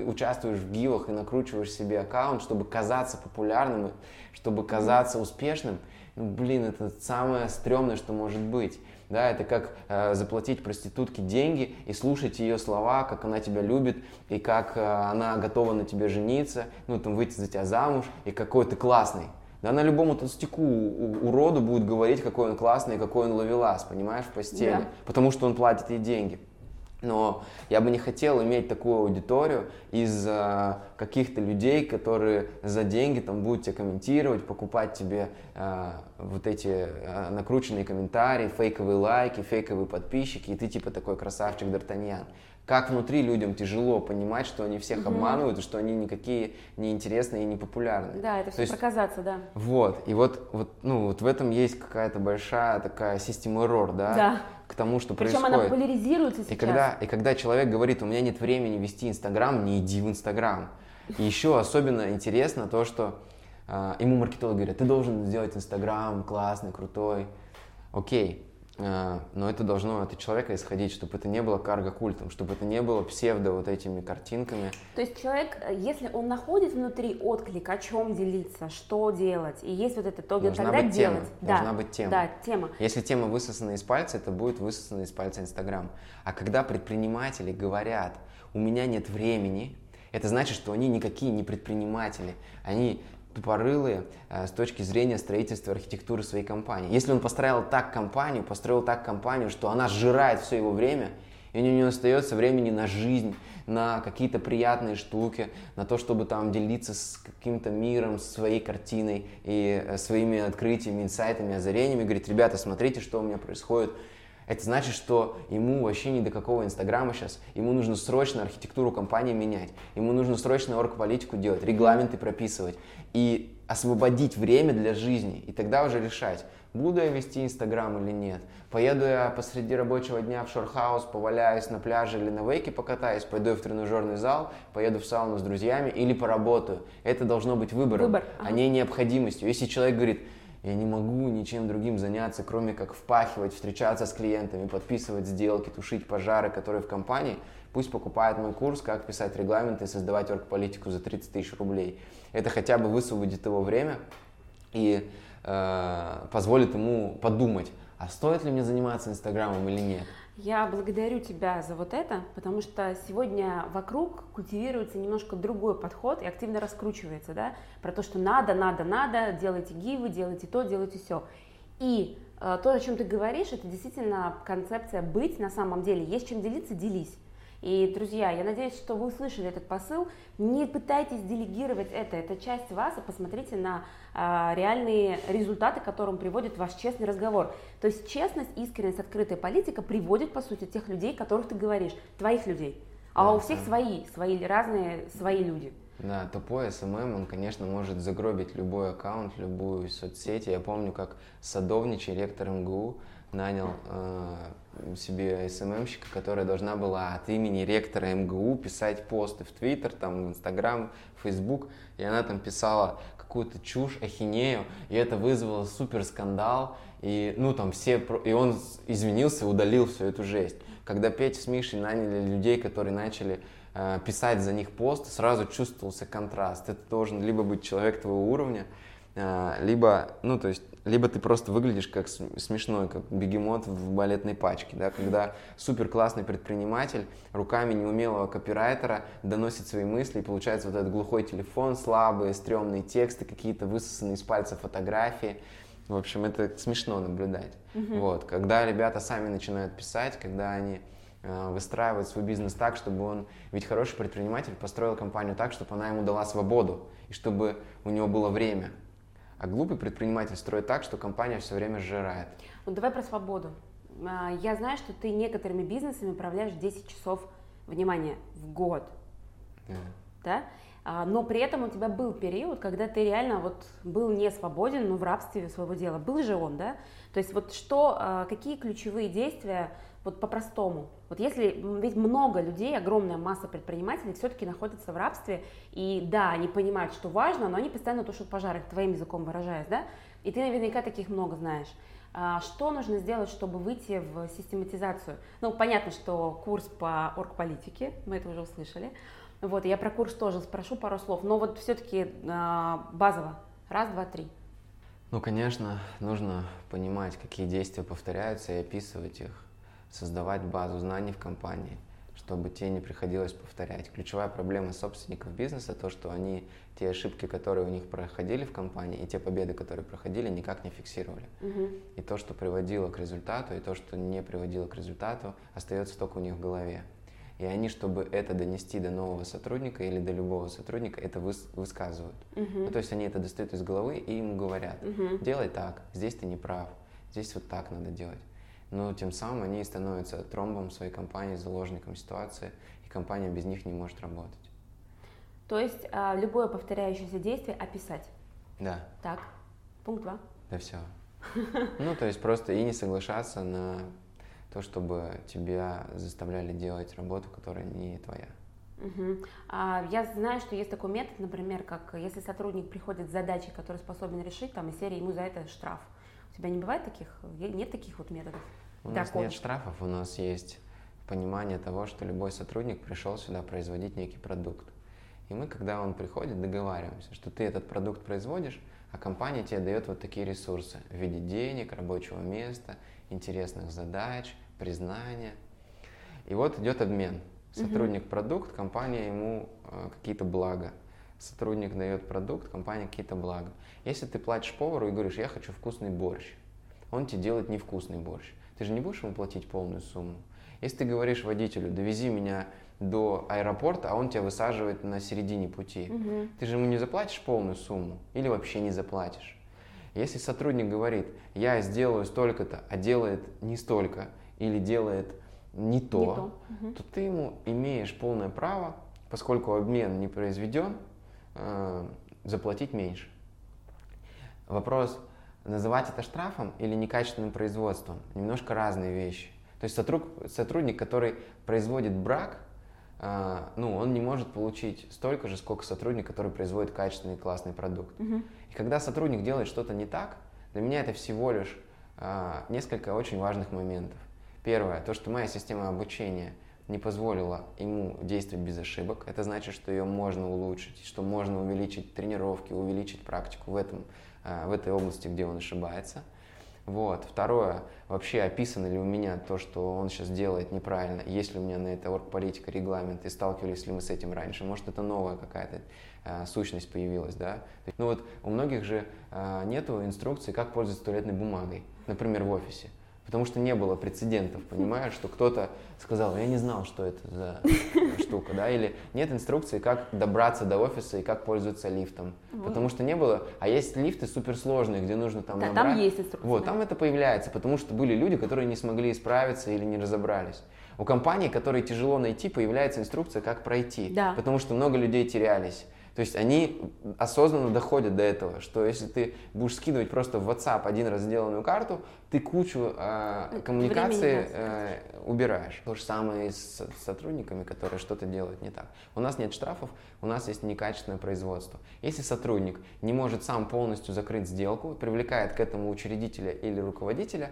участвуешь в гивах и накручиваешь себе аккаунт, чтобы казаться популярным, чтобы казаться успешным. Ну, блин, это самое стрёмное, что может быть. Да, это как э, заплатить проститутке деньги и слушать ее слова, как она тебя любит, и как э, она готова на тебе жениться, ну, там, выйти за тебя замуж, и какой ты классный. Да, она любому толстяку, уроду будет говорить, какой он классный, какой он ловелас, понимаешь, в постели. Да. Потому что он платит ей деньги. Но я бы не хотел иметь такую аудиторию из э, каких-то людей, которые за деньги там будут тебя комментировать, покупать тебе э, вот эти э, накрученные комментарии, фейковые лайки, фейковые подписчики, и ты типа такой красавчик Д'Артаньян. Как внутри людям тяжело понимать, что они всех угу. обманывают, и что они никакие не интересные и не популярные. Да, это все есть, проказаться, да. Вот, и вот, вот, ну, вот в этом есть какая-то большая такая система error, да? Да к тому, что Причем происходит. она популяризируется сейчас. И когда, и когда человек говорит, у меня нет времени вести Инстаграм, не иди в Инстаграм. И еще особенно интересно то, что э, ему маркетолог говорит, ты должен сделать Инстаграм классный, крутой. Окей, но это должно от человека исходить, чтобы это не было карго-культом, чтобы это не было псевдо вот этими картинками. То есть человек, если он находит внутри отклик, о чем делиться, что делать, и есть вот это, то должна тогда быть делать. Тема. Да. Должна быть тема. Да, тема. Если тема высосана из пальца, это будет высосана из пальца Инстаграм. А когда предприниматели говорят, у меня нет времени, это значит, что они никакие не предприниматели. Они тупорылые э, с точки зрения строительства архитектуры своей компании. Если он построил так компанию, построил так компанию, что она сжирает все его время, и у него не остается времени на жизнь, на какие-то приятные штуки, на то, чтобы там делиться с каким-то миром, своей картиной и э, своими открытиями, инсайтами, озарениями, говорит, ребята, смотрите, что у меня происходит, это значит, что ему вообще ни до какого Инстаграма сейчас. Ему нужно срочно архитектуру компании менять. Ему нужно срочно оргполитику делать, регламенты прописывать и освободить время для жизни. И тогда уже решать, буду я вести Инстаграм или нет. Поеду я посреди рабочего дня в шорхаус, поваляюсь на пляже или на вейке покатаюсь, пойду в тренажерный зал, поеду в сауну с друзьями или поработаю. Это должно быть выбором, Выбор. ага. а не необходимостью. Если человек говорит, я не могу ничем другим заняться, кроме как впахивать, встречаться с клиентами, подписывать сделки, тушить пожары, которые в компании. Пусть покупает мой курс, как писать регламенты и создавать оргполитику за 30 тысяч рублей. Это хотя бы высвободит его время и э, позволит ему подумать, а стоит ли мне заниматься Инстаграмом или нет. Я благодарю тебя за вот это, потому что сегодня вокруг культивируется немножко другой подход и активно раскручивается, да, про то, что надо, надо, надо, делайте гивы, делайте то, делайте все. И э, то, о чем ты говоришь, это действительно концепция быть на самом деле. Есть чем делиться, делись. И, друзья, я надеюсь, что вы услышали этот посыл. Не пытайтесь делегировать это, это часть вас, и посмотрите на а, реальные результаты, к которым приводит ваш честный разговор. То есть честность, искренность, открытая политика приводит, по сути, тех людей, которых ты говоришь, твоих людей. А да, у всех да. свои, свои разные, свои люди. Да, тупой SMM, он, конечно, может загробить любой аккаунт, любую соцсеть. Я помню, как садовничий ректор МГУ нанял э, себе СММщика, которая должна была от имени ректора МГУ писать посты в Твиттер, там, в Инстаграм, в Фейсбук, и она там писала какую-то чушь, ахинею, и это вызвало супер скандал, и, ну, там все, и он извинился удалил всю эту жесть. Когда Петя с Мишей наняли людей, которые начали э, писать за них пост, сразу чувствовался контраст. Это должен либо быть человек твоего уровня, э, либо, ну, то есть либо ты просто выглядишь как смешной, как бегемот в балетной пачке, да, когда супер классный предприниматель руками неумелого копирайтера доносит свои мысли, и получается вот этот глухой телефон, слабые, стрёмные тексты, какие-то высосанные из пальца фотографии. В общем, это смешно наблюдать. Mm-hmm. Вот, когда ребята сами начинают писать, когда они э, выстраивают свой бизнес так, чтобы он, ведь хороший предприниматель построил компанию так, чтобы она ему дала свободу и чтобы у него было время А глупый предприниматель строит так, что компания все время сжирает. Ну давай про свободу. А, я знаю, что ты некоторыми бизнесами управляешь 10 часов, внимания в год. Да. Да? А, но при этом у тебя был период, когда ты реально вот был не свободен, но в рабстве своего дела. Был же он, да? То есть вот что, а, какие ключевые действия вот по-простому. Вот если, ведь много людей, огромная масса предпринимателей все-таки находятся в рабстве, и да, они понимают, что важно, но они постоянно тушат пожары, твоим языком выражаясь, да, и ты наверняка таких много знаешь. А, что нужно сделать, чтобы выйти в систематизацию? Ну, понятно, что курс по оргполитике, мы это уже услышали, вот, я про курс тоже спрошу пару слов, но вот все-таки а, базово, раз, два, три. Ну, конечно, нужно понимать, какие действия повторяются и описывать их создавать базу знаний в компании, чтобы те не приходилось повторять. Ключевая проблема собственников бизнеса то, что они те ошибки, которые у них проходили в компании, и те победы, которые проходили, никак не фиксировали. Угу. И то, что приводило к результату, и то, что не приводило к результату, остается только у них в голове. И они, чтобы это донести до нового сотрудника или до любого сотрудника, это выс высказывают. Угу. Ну, то есть они это достают из головы и ему говорят, угу. делай так, здесь ты не прав, здесь вот так надо делать но тем самым они становятся тромбом своей компании, заложником ситуации, и компания без них не может работать. То есть а, любое повторяющееся действие описать? Да. Так, пункт два. Да все. (laughs) Ну, то есть просто и не соглашаться на то, чтобы тебя заставляли делать работу, которая не твоя. Угу. А, я знаю, что есть такой метод, например, как если сотрудник приходит с задачей, которую способен решить, там, из серии ему за это штраф. У тебя не бывает таких? Нет таких вот методов? У нас нет штрафов, у нас есть понимание того, что любой сотрудник пришел сюда производить некий продукт. И мы, когда он приходит, договариваемся, что ты этот продукт производишь, а компания тебе дает вот такие ресурсы в виде денег, рабочего места, интересных задач, признания. И вот идет обмен. Сотрудник продукт, компания ему э, какие-то блага. Сотрудник дает продукт, компания какие-то блага. Если ты платишь повару и говоришь, я хочу вкусный борщ, он тебе делает невкусный борщ ты же не будешь ему платить полную сумму. Если ты говоришь водителю, довези меня до аэропорта, а он тебя высаживает на середине пути, угу. ты же ему не заплатишь полную сумму или вообще не заплатишь. Если сотрудник говорит, я сделаю столько-то, а делает не столько или делает не то, не то. Угу. то ты ему имеешь полное право, поскольку обмен не произведен, заплатить меньше. Вопрос, называть это штрафом или некачественным производством немножко разные вещи. То есть сотрудник, сотрудник который производит брак, э, ну, он не может получить столько же, сколько сотрудник, который производит качественный классный продукт. Угу. И когда сотрудник делает что-то не так, для меня это всего лишь э, несколько очень важных моментов. Первое, то, что моя система обучения не позволила ему действовать без ошибок. Это значит, что ее можно улучшить, что можно увеличить тренировки, увеличить практику в этом Э, в этой области, где он ошибается. Вот. Второе, вообще описано ли у меня то, что он сейчас делает неправильно, есть ли у меня на это оргполитика, регламент, и сталкивались ли мы с этим раньше, может это новая какая-то э, сущность появилась, да. Ну вот у многих же э, нету инструкции, как пользоваться туалетной бумагой, например, в офисе. Потому что не было прецедентов, понимаешь, что кто-то сказал, я не знал, что это за (laughs) штука, да, или нет инструкции, как добраться до офиса и как пользоваться лифтом. Вот. Потому что не было, а есть лифты суперсложные, где нужно там да, набрать. Там есть инструкция. Вот, там это появляется, потому что были люди, которые не смогли справиться или не разобрались. У компаний, которые тяжело найти, появляется инструкция, как пройти. Да. Потому что много людей терялись. То есть они осознанно доходят до этого, что если ты будешь скидывать просто в WhatsApp один раз сделанную карту, ты кучу э, коммуникации э, убираешь. То же самое и с сотрудниками, которые что-то делают не так. У нас нет штрафов, у нас есть некачественное производство. Если сотрудник не может сам полностью закрыть сделку, привлекает к этому учредителя или руководителя,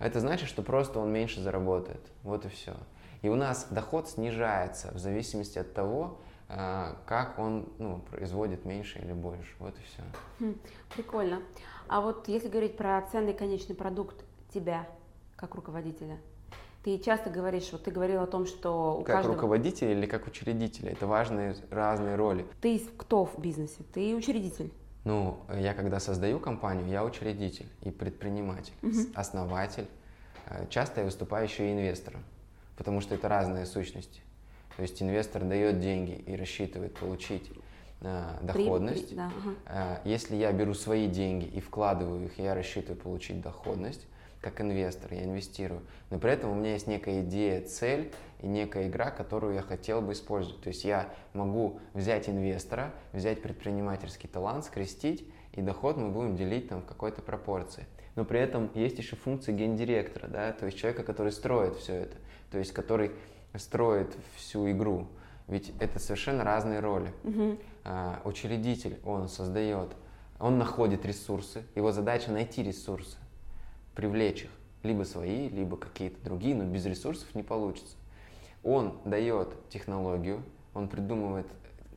это значит, что просто он меньше заработает. Вот и все. И у нас доход снижается в зависимости от того, как он ну, производит меньше или больше. Вот и все. Хм, прикольно. А вот если говорить про ценный конечный продукт тебя, как руководителя, ты часто говоришь, вот ты говорил о том, что у как каждого... руководитель или как учредитель, это важные разные роли. Ты кто в бизнесе? Ты учредитель. Ну, я когда создаю компанию, я учредитель и предприниматель, угу. основатель. Э, часто я выступаю еще и инвестором, потому что это разные сущности. То есть инвестор дает деньги и рассчитывает получить э, доходность. При, да, ага. Если я беру свои деньги и вкладываю их, я рассчитываю получить доходность как инвестор, я инвестирую. Но при этом у меня есть некая идея, цель и некая игра, которую я хотел бы использовать. То есть я могу взять инвестора, взять предпринимательский талант, скрестить, и доход мы будем делить там в какой-то пропорции. Но при этом есть еще функция гендиректора, да, то есть человека, который строит все это, то есть который строит всю игру. Ведь это совершенно разные роли. Угу. А, учредитель, он создает, он находит ресурсы, его задача найти ресурсы привлечь их, либо свои, либо какие-то другие, но без ресурсов не получится. Он дает технологию, он придумывает,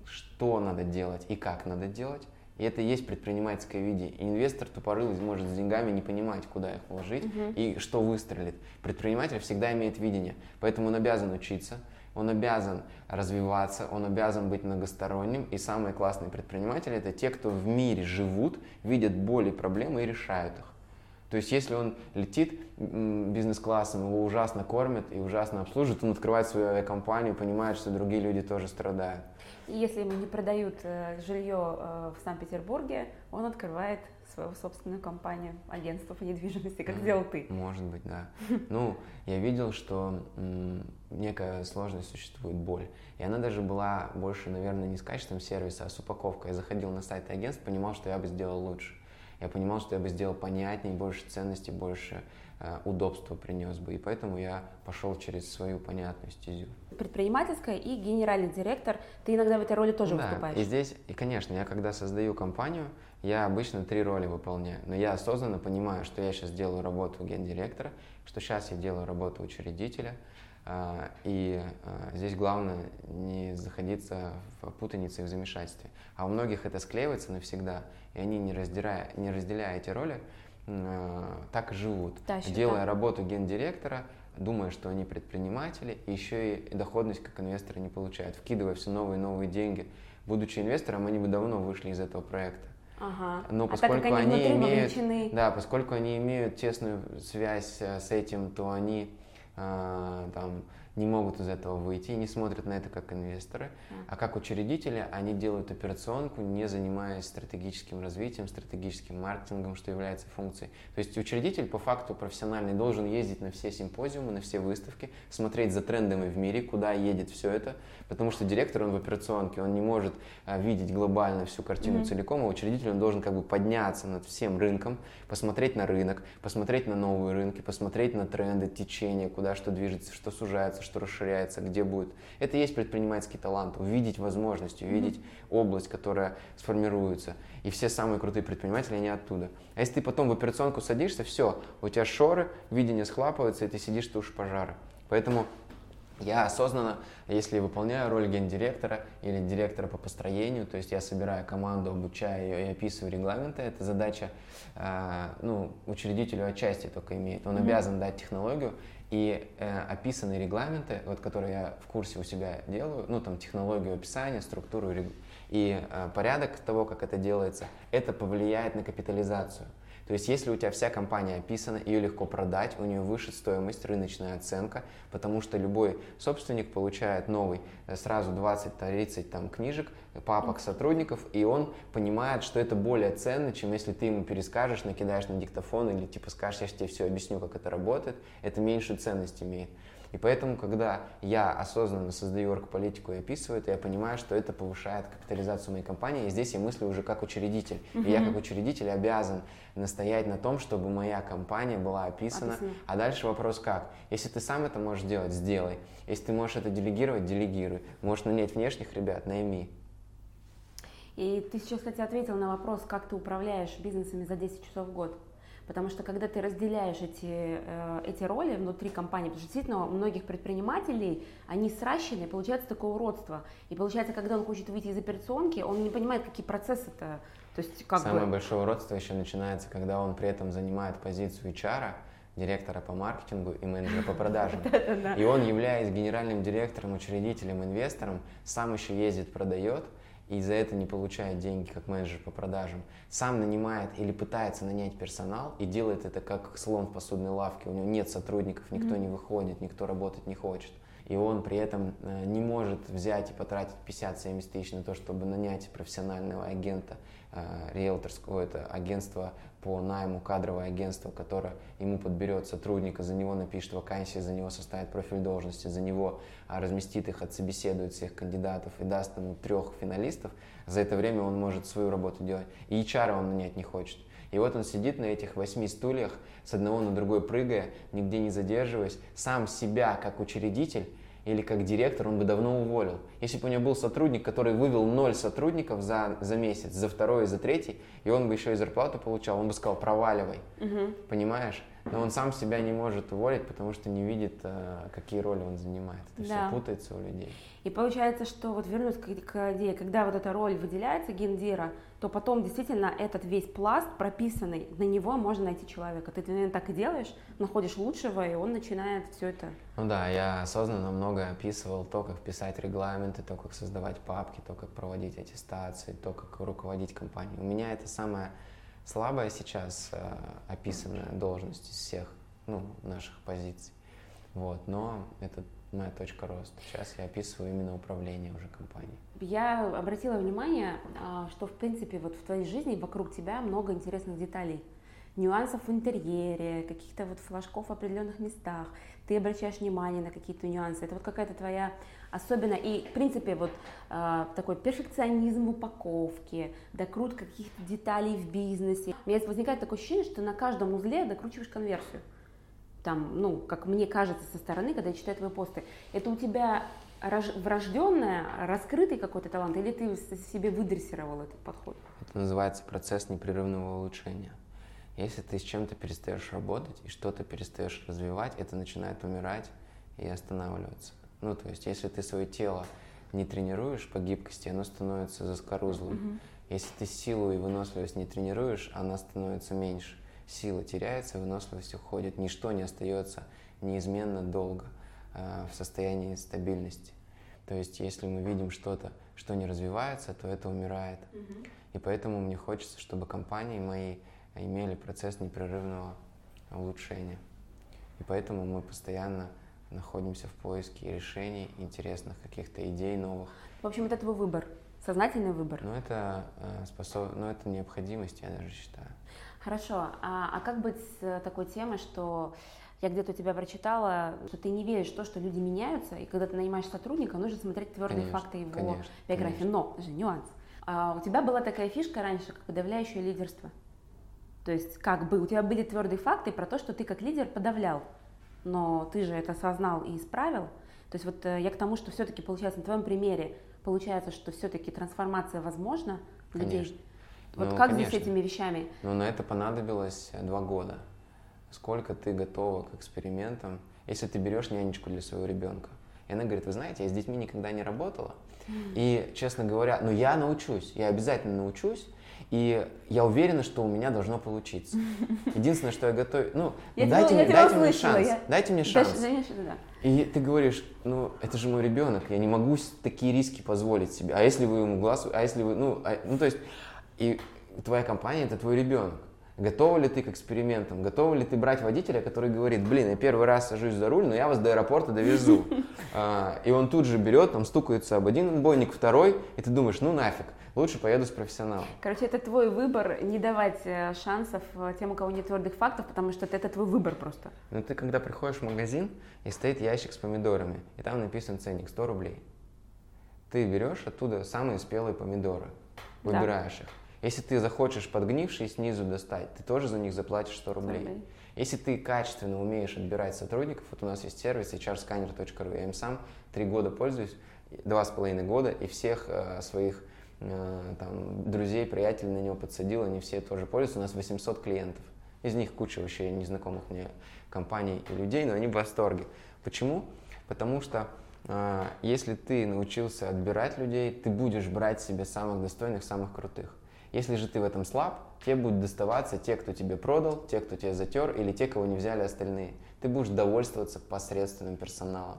что надо делать и как надо делать, и это и есть предпринимательское видение. И инвестор тупорылый может с деньгами не понимать, куда их вложить uh-huh. и что выстрелит. Предприниматель всегда имеет видение, поэтому он обязан учиться, он обязан развиваться, он обязан быть многосторонним. И самые классные предприниматели это те, кто в мире живут, видят боли, проблемы и решают их. То есть, если он летит бизнес-классом, его ужасно кормят и ужасно обслуживают, он открывает свою авиакомпанию, понимает, что другие люди тоже страдают. И если ему не продают э, жилье э, в Санкт-Петербурге, он открывает свою собственную компанию, агентство по недвижимости, как сделал ты. Может быть, да. (laughs) Ну, я видел, что некая сложность существует, боль. И она даже была больше, наверное, не с качеством сервиса, а с упаковкой. Я заходил на сайт агентств, понимал, что я бы сделал лучше я понимал, что я бы сделал понятнее, больше ценностей, больше э, удобства принес бы. И поэтому я пошел через свою понятную стезю. Предпринимательская и генеральный директор, ты иногда в этой роли тоже да, выступаешь. И здесь, и конечно, я когда создаю компанию, я обычно три роли выполняю. Но я осознанно понимаю, что я сейчас делаю работу гендиректора, что сейчас я делаю работу учредителя. Э, и э, здесь главное не заходиться в путанице и в замешательстве. А у многих это склеивается навсегда и они, не разделяя, не разделяя эти роли, э, так и живут, Тащат, делая да. работу гендиректора, думая, что они предприниматели, и еще и доходность как инвесторы не получают, вкидывая все новые и новые деньги. Будучи инвестором, они бы давно вышли из этого проекта. Ага. Но а поскольку они, они имеют, да, поскольку они имеют тесную связь э, с этим, то они э, там не могут из этого выйти, не смотрят на это как инвесторы, а как учредители они делают операционку, не занимаясь стратегическим развитием, стратегическим маркетингом, что является функцией. То есть учредитель по факту профессиональный должен ездить на все симпозиумы, на все выставки, смотреть за трендами в мире, куда едет все это, потому что директор, он в операционке, он не может а, видеть глобально всю картину mm-hmm. целиком, а учредитель, он должен как бы подняться над всем рынком, посмотреть на рынок, посмотреть на новые рынки, посмотреть на тренды, течения, куда что движется, что сужается, что расширяется, где будет. Это и есть предпринимательский талант, увидеть возможности, увидеть mm-hmm. область, которая сформируется. И все самые крутые предприниматели, они оттуда. А если ты потом в операционку садишься, все, у тебя шоры, видение схлапывается, и ты сидишь, тушишь пожары. Поэтому я осознанно, если выполняю роль гендиректора или директора по построению, то есть я собираю команду, обучаю ее и описываю регламенты, это задача э, ну, учредителю отчасти только имеет. Он mm-hmm. обязан дать технологию, и э, описанные регламенты, вот, которые я в курсе у себя делаю, ну там технологию описания, структуру и э, порядок того, как это делается, это повлияет на капитализацию. То есть если у тебя вся компания описана, ее легко продать, у нее выше стоимость, рыночная оценка, потому что любой собственник получает новый э, сразу 20-30 там книжек, папок сотрудников, и он понимает, что это более ценно, чем если ты ему перескажешь, накидаешь на диктофон или типа скажешь, я тебе все объясню, как это работает, это меньшую ценность имеет. И поэтому, когда я осознанно создаю оргполитику и описываю это, я понимаю, что это повышает капитализацию моей компании. И здесь я мыслю уже как учредитель. Uh-huh. И я как учредитель обязан настоять на том, чтобы моя компания была описана. Описано. А дальше вопрос как? Если ты сам это можешь делать, сделай. Если ты можешь это делегировать, делегируй. Можешь нанять внешних ребят, найми. И ты сейчас, кстати, ответил на вопрос, как ты управляешь бизнесами за 10 часов в год. Потому что когда ты разделяешь эти, э, эти роли внутри компании, потому что действительно у многих предпринимателей, они сращены, получается такое уродство. И получается, когда он хочет выйти из операционки, он не понимает, какие процессы-то. То есть, как Самое бы... большое уродство еще начинается, когда он при этом занимает позицию HR, директора по маркетингу и менеджера по продажам. (laughs) И он, являясь генеральным директором, учредителем, инвестором, сам еще ездит, продает – и за это не получает деньги как менеджер по продажам, сам нанимает или пытается нанять персонал и делает это как слон в посудной лавке. У него нет сотрудников, никто mm-hmm. не выходит, никто работать не хочет. И он при этом э, не может взять и потратить 50-70 тысяч на то, чтобы нанять профессионального агента, э, риэлторского, это агентство по найму, кадровое агентство, которое ему подберет сотрудника, за него напишет вакансии, за него составит профиль должности, за него а, разместит их, отсобеседует всех кандидатов и даст ему трех финалистов, за это время он может свою работу делать. И HR он нанять не хочет. И вот он сидит на этих восьми стульях, с одного на другой прыгая, нигде не задерживаясь, сам себя как учредитель или как директор он бы давно уволил. Если бы у него был сотрудник, который вывел ноль сотрудников за, за месяц, за второй и за третий, и он бы еще и зарплату получал, он бы сказал, проваливай. Угу. Понимаешь? Но он сам себя не может уволить, потому что не видит, э, какие роли он занимает. Это да. все путается у людей. И получается, что вот вернусь к, к идее, когда вот эта роль выделяется гендира, то потом действительно этот весь пласт прописанный, на него можно найти человека. Ты, наверное, так и делаешь, находишь лучшего, и он начинает все это. Ну да, я осознанно много описывал то, как писать регламенты, то, как создавать папки, то, как проводить аттестации, то, как руководить компанией. У меня это самое слабая сейчас э, описанная должность из всех ну, наших позиций. Вот, но это моя точка роста. Сейчас я описываю именно управление уже компанией. Я обратила внимание, а, что в принципе вот в твоей жизни вокруг тебя много интересных деталей нюансов в интерьере, каких-то вот флажков в определенных местах, ты обращаешь внимание на какие-то нюансы, это вот какая-то твоя особенно, и в принципе вот э, такой перфекционизм в упаковке, докрутка каких-то деталей в бизнесе. У меня возникает такое ощущение, что на каждом узле докручиваешь конверсию. Там, ну, как мне кажется со стороны, когда я читаю твои посты, это у тебя врожденное, раскрытый какой-то талант, или ты себе выдрессировал этот подход? Это называется процесс непрерывного улучшения. Если ты с чем-то перестаешь работать и что-то перестаешь развивать, это начинает умирать и останавливаться. Ну, то есть, если ты свое тело не тренируешь по гибкости, оно становится заскорузлым. Mm-hmm. Если ты силу и выносливость не тренируешь, она становится меньше. Сила теряется, выносливость уходит, ничто не остается неизменно долго в состоянии стабильности. То есть, если мы видим что-то, что не развивается, то это умирает. Mm-hmm. И поэтому мне хочется, чтобы компании мои имели процесс непрерывного улучшения. И поэтому мы постоянно находимся в поиске решений, интересных каких-то идей новых. В общем, это твой выбор, сознательный выбор. Ну, это, э, способ... ну, это необходимость, я даже считаю. Хорошо. А, а как быть с такой темой, что я где-то у тебя прочитала, что ты не веришь в то, что люди меняются, и когда ты нанимаешь сотрудника, нужно смотреть твердые конечно, факты его конечно, биографии. Конечно. Но, же нюанс. А у тебя была такая фишка раньше, как подавляющее лидерство. То есть как бы у тебя были твердые факты про то, что ты как лидер подавлял, но ты же это осознал и исправил. То есть вот э, я к тому, что все-таки получается на твоем примере получается, что все-таки трансформация возможна людей. Вот ну, как конечно. здесь с этими вещами? Ну, на это понадобилось два года. Сколько ты готова к экспериментам, если ты берешь нянечку для своего ребенка. И она говорит, вы знаете, я с детьми никогда не работала. И, честно говоря, ну я научусь, я обязательно научусь, и я уверена, что у меня должно получиться. (laughs) Единственное, что я готов... Ну, я дайте, тебя, мне, дайте мне шанс. Я... Дайте мне шанс. Дальше, да. И ты говоришь, ну, это же мой ребенок, я не могу такие риски позволить себе. А если вы ему глаз... А если вы... Ну, а... ну то есть... И твоя компания – это твой ребенок. Готова ли ты к экспериментам? Готова ли ты брать водителя, который говорит, блин, я первый раз сажусь за руль, но я вас до аэропорта довезу. (laughs) А, и он тут же берет, там стукается об один отбойник, второй, и ты думаешь, ну нафиг, лучше поеду с профессионалом. Короче, это твой выбор не давать э, шансов э, тем, у кого нет твердых фактов, потому что это, это твой выбор просто. Ну ты когда приходишь в магазин, и стоит ящик с помидорами, и там написан ценник 100 рублей. Ты берешь оттуда самые спелые помидоры, выбираешь да. их если ты захочешь подгнившие снизу достать, ты тоже за них заплатишь 100 рублей. 100 рублей. Если ты качественно умеешь отбирать сотрудников, вот у нас есть сервис hrscanner.ru, я им сам три года пользуюсь, два с половиной года, и всех э, своих э, там, друзей, приятелей на него подсадил, они все тоже пользуются, у нас 800 клиентов. Из них куча вообще незнакомых мне компаний и людей, но они в восторге. Почему? Потому что э, если ты научился отбирать людей, ты будешь брать себе самых достойных, самых крутых. Если же ты в этом слаб, тебе будут доставаться те, кто тебе продал, те, кто тебя затер, или те, кого не взяли остальные. Ты будешь довольствоваться посредственным персоналом.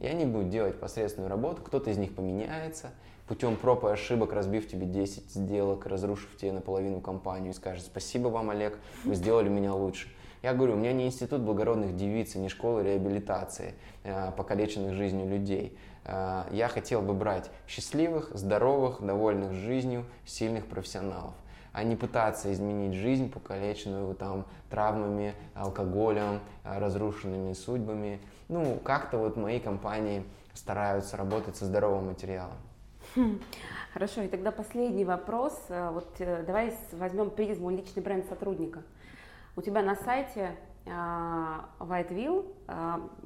И они будут делать посредственную работу, кто-то из них поменяется, путем проб и ошибок, разбив тебе 10 сделок, разрушив тебе наполовину компанию и скажет, спасибо вам, Олег, вы сделали меня лучше. Я говорю, у меня не институт благородных девиц, не школа реабилитации э, покалеченных жизнью людей. Э, я хотел бы брать счастливых, здоровых, довольных жизнью, сильных профессионалов а не пытаться изменить жизнь, покалеченную там травмами, алкоголем, э, разрушенными судьбами. Ну, как-то вот мои компании стараются работать со здоровым материалом. Хм. Хорошо, и тогда последний вопрос. Э, вот давай возьмем призму личный бренд сотрудника. У тебя на сайте Whiteville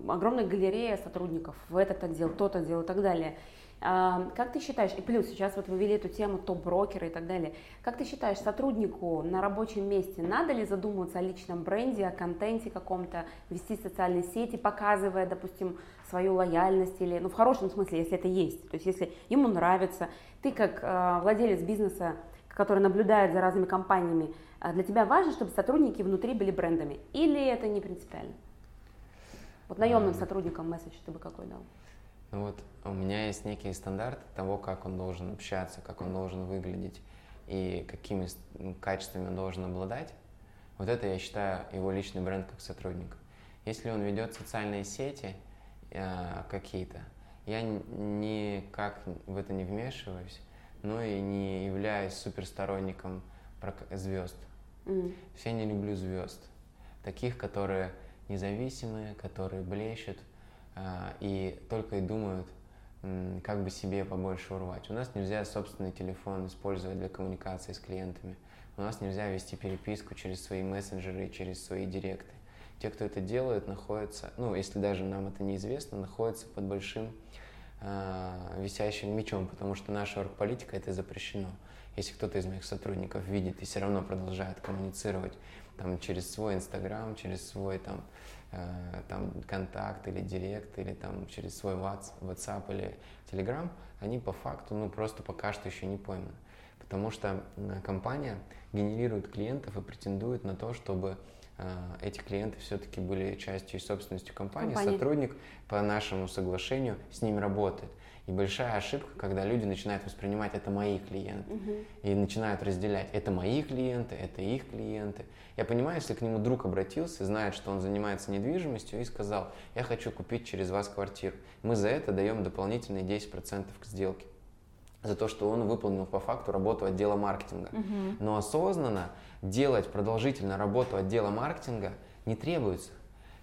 огромная галерея сотрудников в этот отдел, тот отдел и так далее. Как ты считаешь, и плюс сейчас вот вы ввели эту тему топ-брокера и так далее, как ты считаешь, сотруднику на рабочем месте надо ли задумываться о личном бренде, о контенте каком-то, вести социальные сети, показывая, допустим, свою лояльность или, ну в хорошем смысле, если это есть, то есть если ему нравится, ты как э, владелец бизнеса, который наблюдает за разными компаниями, для тебя важно, чтобы сотрудники внутри были брендами, или это не принципиально? Вот наемным сотрудникам месседж ты бы какой дал? Ну вот у меня есть некие стандарты того, как он должен общаться, как он должен выглядеть и какими ну, качествами он должен обладать. Вот это я считаю его личный бренд как сотрудника. Если он ведет социальные сети э, какие-то, я никак в это не вмешиваюсь, но и не являюсь суперсторонником звезд. Mm. Все не люблю звезд. Таких, которые независимые, которые блещут, а, и только и думают, как бы себе побольше урвать. У нас нельзя собственный телефон использовать для коммуникации с клиентами. У нас нельзя вести переписку через свои мессенджеры, через свои директы. Те, кто это делает, находятся, ну, если даже нам это неизвестно, находятся под большим э, висящим мечом, потому что наша оргполитика это запрещено. Если кто-то из моих сотрудников видит и все равно продолжает коммуницировать там, через свой Инстаграм, через свой там, Э, там контакт или директ, или там через свой WhatsApp или Telegram, они по факту, ну, просто пока что еще не пойманы. Потому что компания генерирует клиентов и претендует на то, чтобы э, эти клиенты все-таки были частью и собственностью компании. компании. Сотрудник по нашему соглашению с ним работает. И большая ошибка, когда люди начинают воспринимать это мои клиенты угу. и начинают разделять, это мои клиенты, это их клиенты. Я понимаю, если к нему друг обратился, знает, что он занимается недвижимостью и сказал, я хочу купить через вас квартиру, мы за это даем дополнительные 10% к сделке за то, что он выполнил по факту работу отдела маркетинга. Угу. Но осознанно делать продолжительно работу отдела маркетинга не требуется.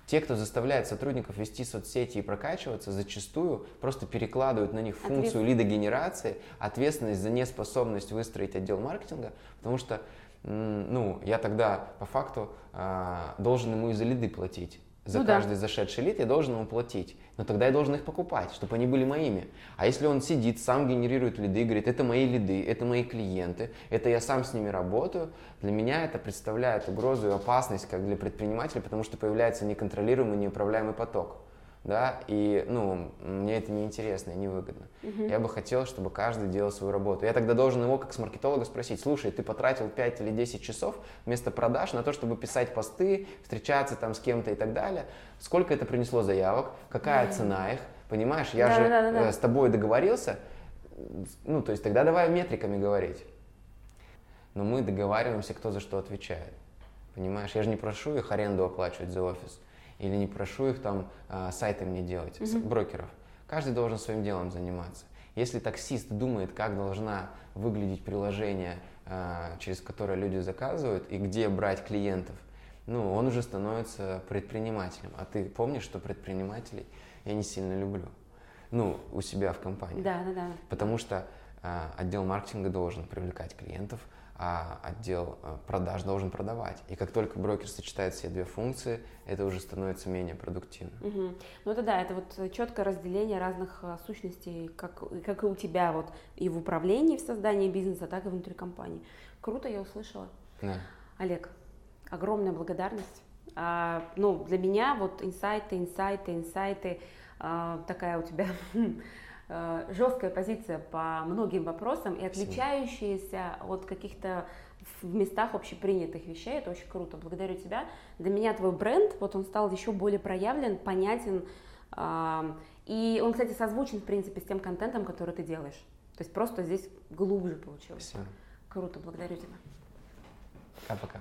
Те, кто заставляет сотрудников вести соцсети и прокачиваться, зачастую просто перекладывают на них функцию лидогенерации, ответственность за неспособность выстроить отдел маркетинга, потому что ну, я тогда по факту а, должен ему и за лиды платить. За ну, каждый да. зашедший лид я должен ему платить. Но тогда я должен их покупать, чтобы они были моими. А если он сидит, сам генерирует лиды, говорит, это мои лиды, это мои клиенты, это я сам с ними работаю, для меня это представляет угрозу и опасность как для предпринимателя, потому что появляется неконтролируемый, неуправляемый поток да, и, ну, мне это неинтересно и невыгодно. Угу. Я бы хотел, чтобы каждый делал свою работу. Я тогда должен его, как с маркетолога, спросить, слушай, ты потратил 5 или 10 часов вместо продаж на то, чтобы писать посты, встречаться там с кем-то и так далее. Сколько это принесло заявок, какая угу. цена их, понимаешь? Я да, же да, да, да. С тобой договорился, ну, то есть тогда давай метриками говорить. Но мы договариваемся, кто за что отвечает. Понимаешь, я же не прошу их аренду оплачивать за офис или не прошу их там а, сайты мне делать, mm-hmm. брокеров. Каждый должен своим делом заниматься. Если таксист думает, как должна выглядеть приложение, а, через которое люди заказывают, и где брать клиентов, ну, он уже становится предпринимателем. А ты помнишь, что предпринимателей я не сильно люблю. Ну, у себя в компании. Да, да, да. Потому что а, отдел маркетинга должен привлекать клиентов, а отдел э, продаж должен продавать. И как только брокер сочетает все две функции, это уже становится менее продуктивным. Угу. Ну это да, это вот четкое разделение разных э, сущностей, как, как и у тебя вот и в управлении, в создании бизнеса, так и внутри компании. Круто, я услышала. Да. Олег, огромная благодарность. А, ну, для меня вот инсайты, инсайты, инсайты, а, такая у тебя Э, (laughs) жесткая позиция по многим вопросам и отличающаяся от каких-то в местах общепринятых вещей. Это очень круто. Благодарю тебя. Для меня твой бренд, вот он стал еще более проявлен, понятен. И он, кстати, созвучен, в принципе, с тем контентом, который ты делаешь. То есть просто здесь глубже получилось. Спасибо. Круто, благодарю тебя. Пока-пока.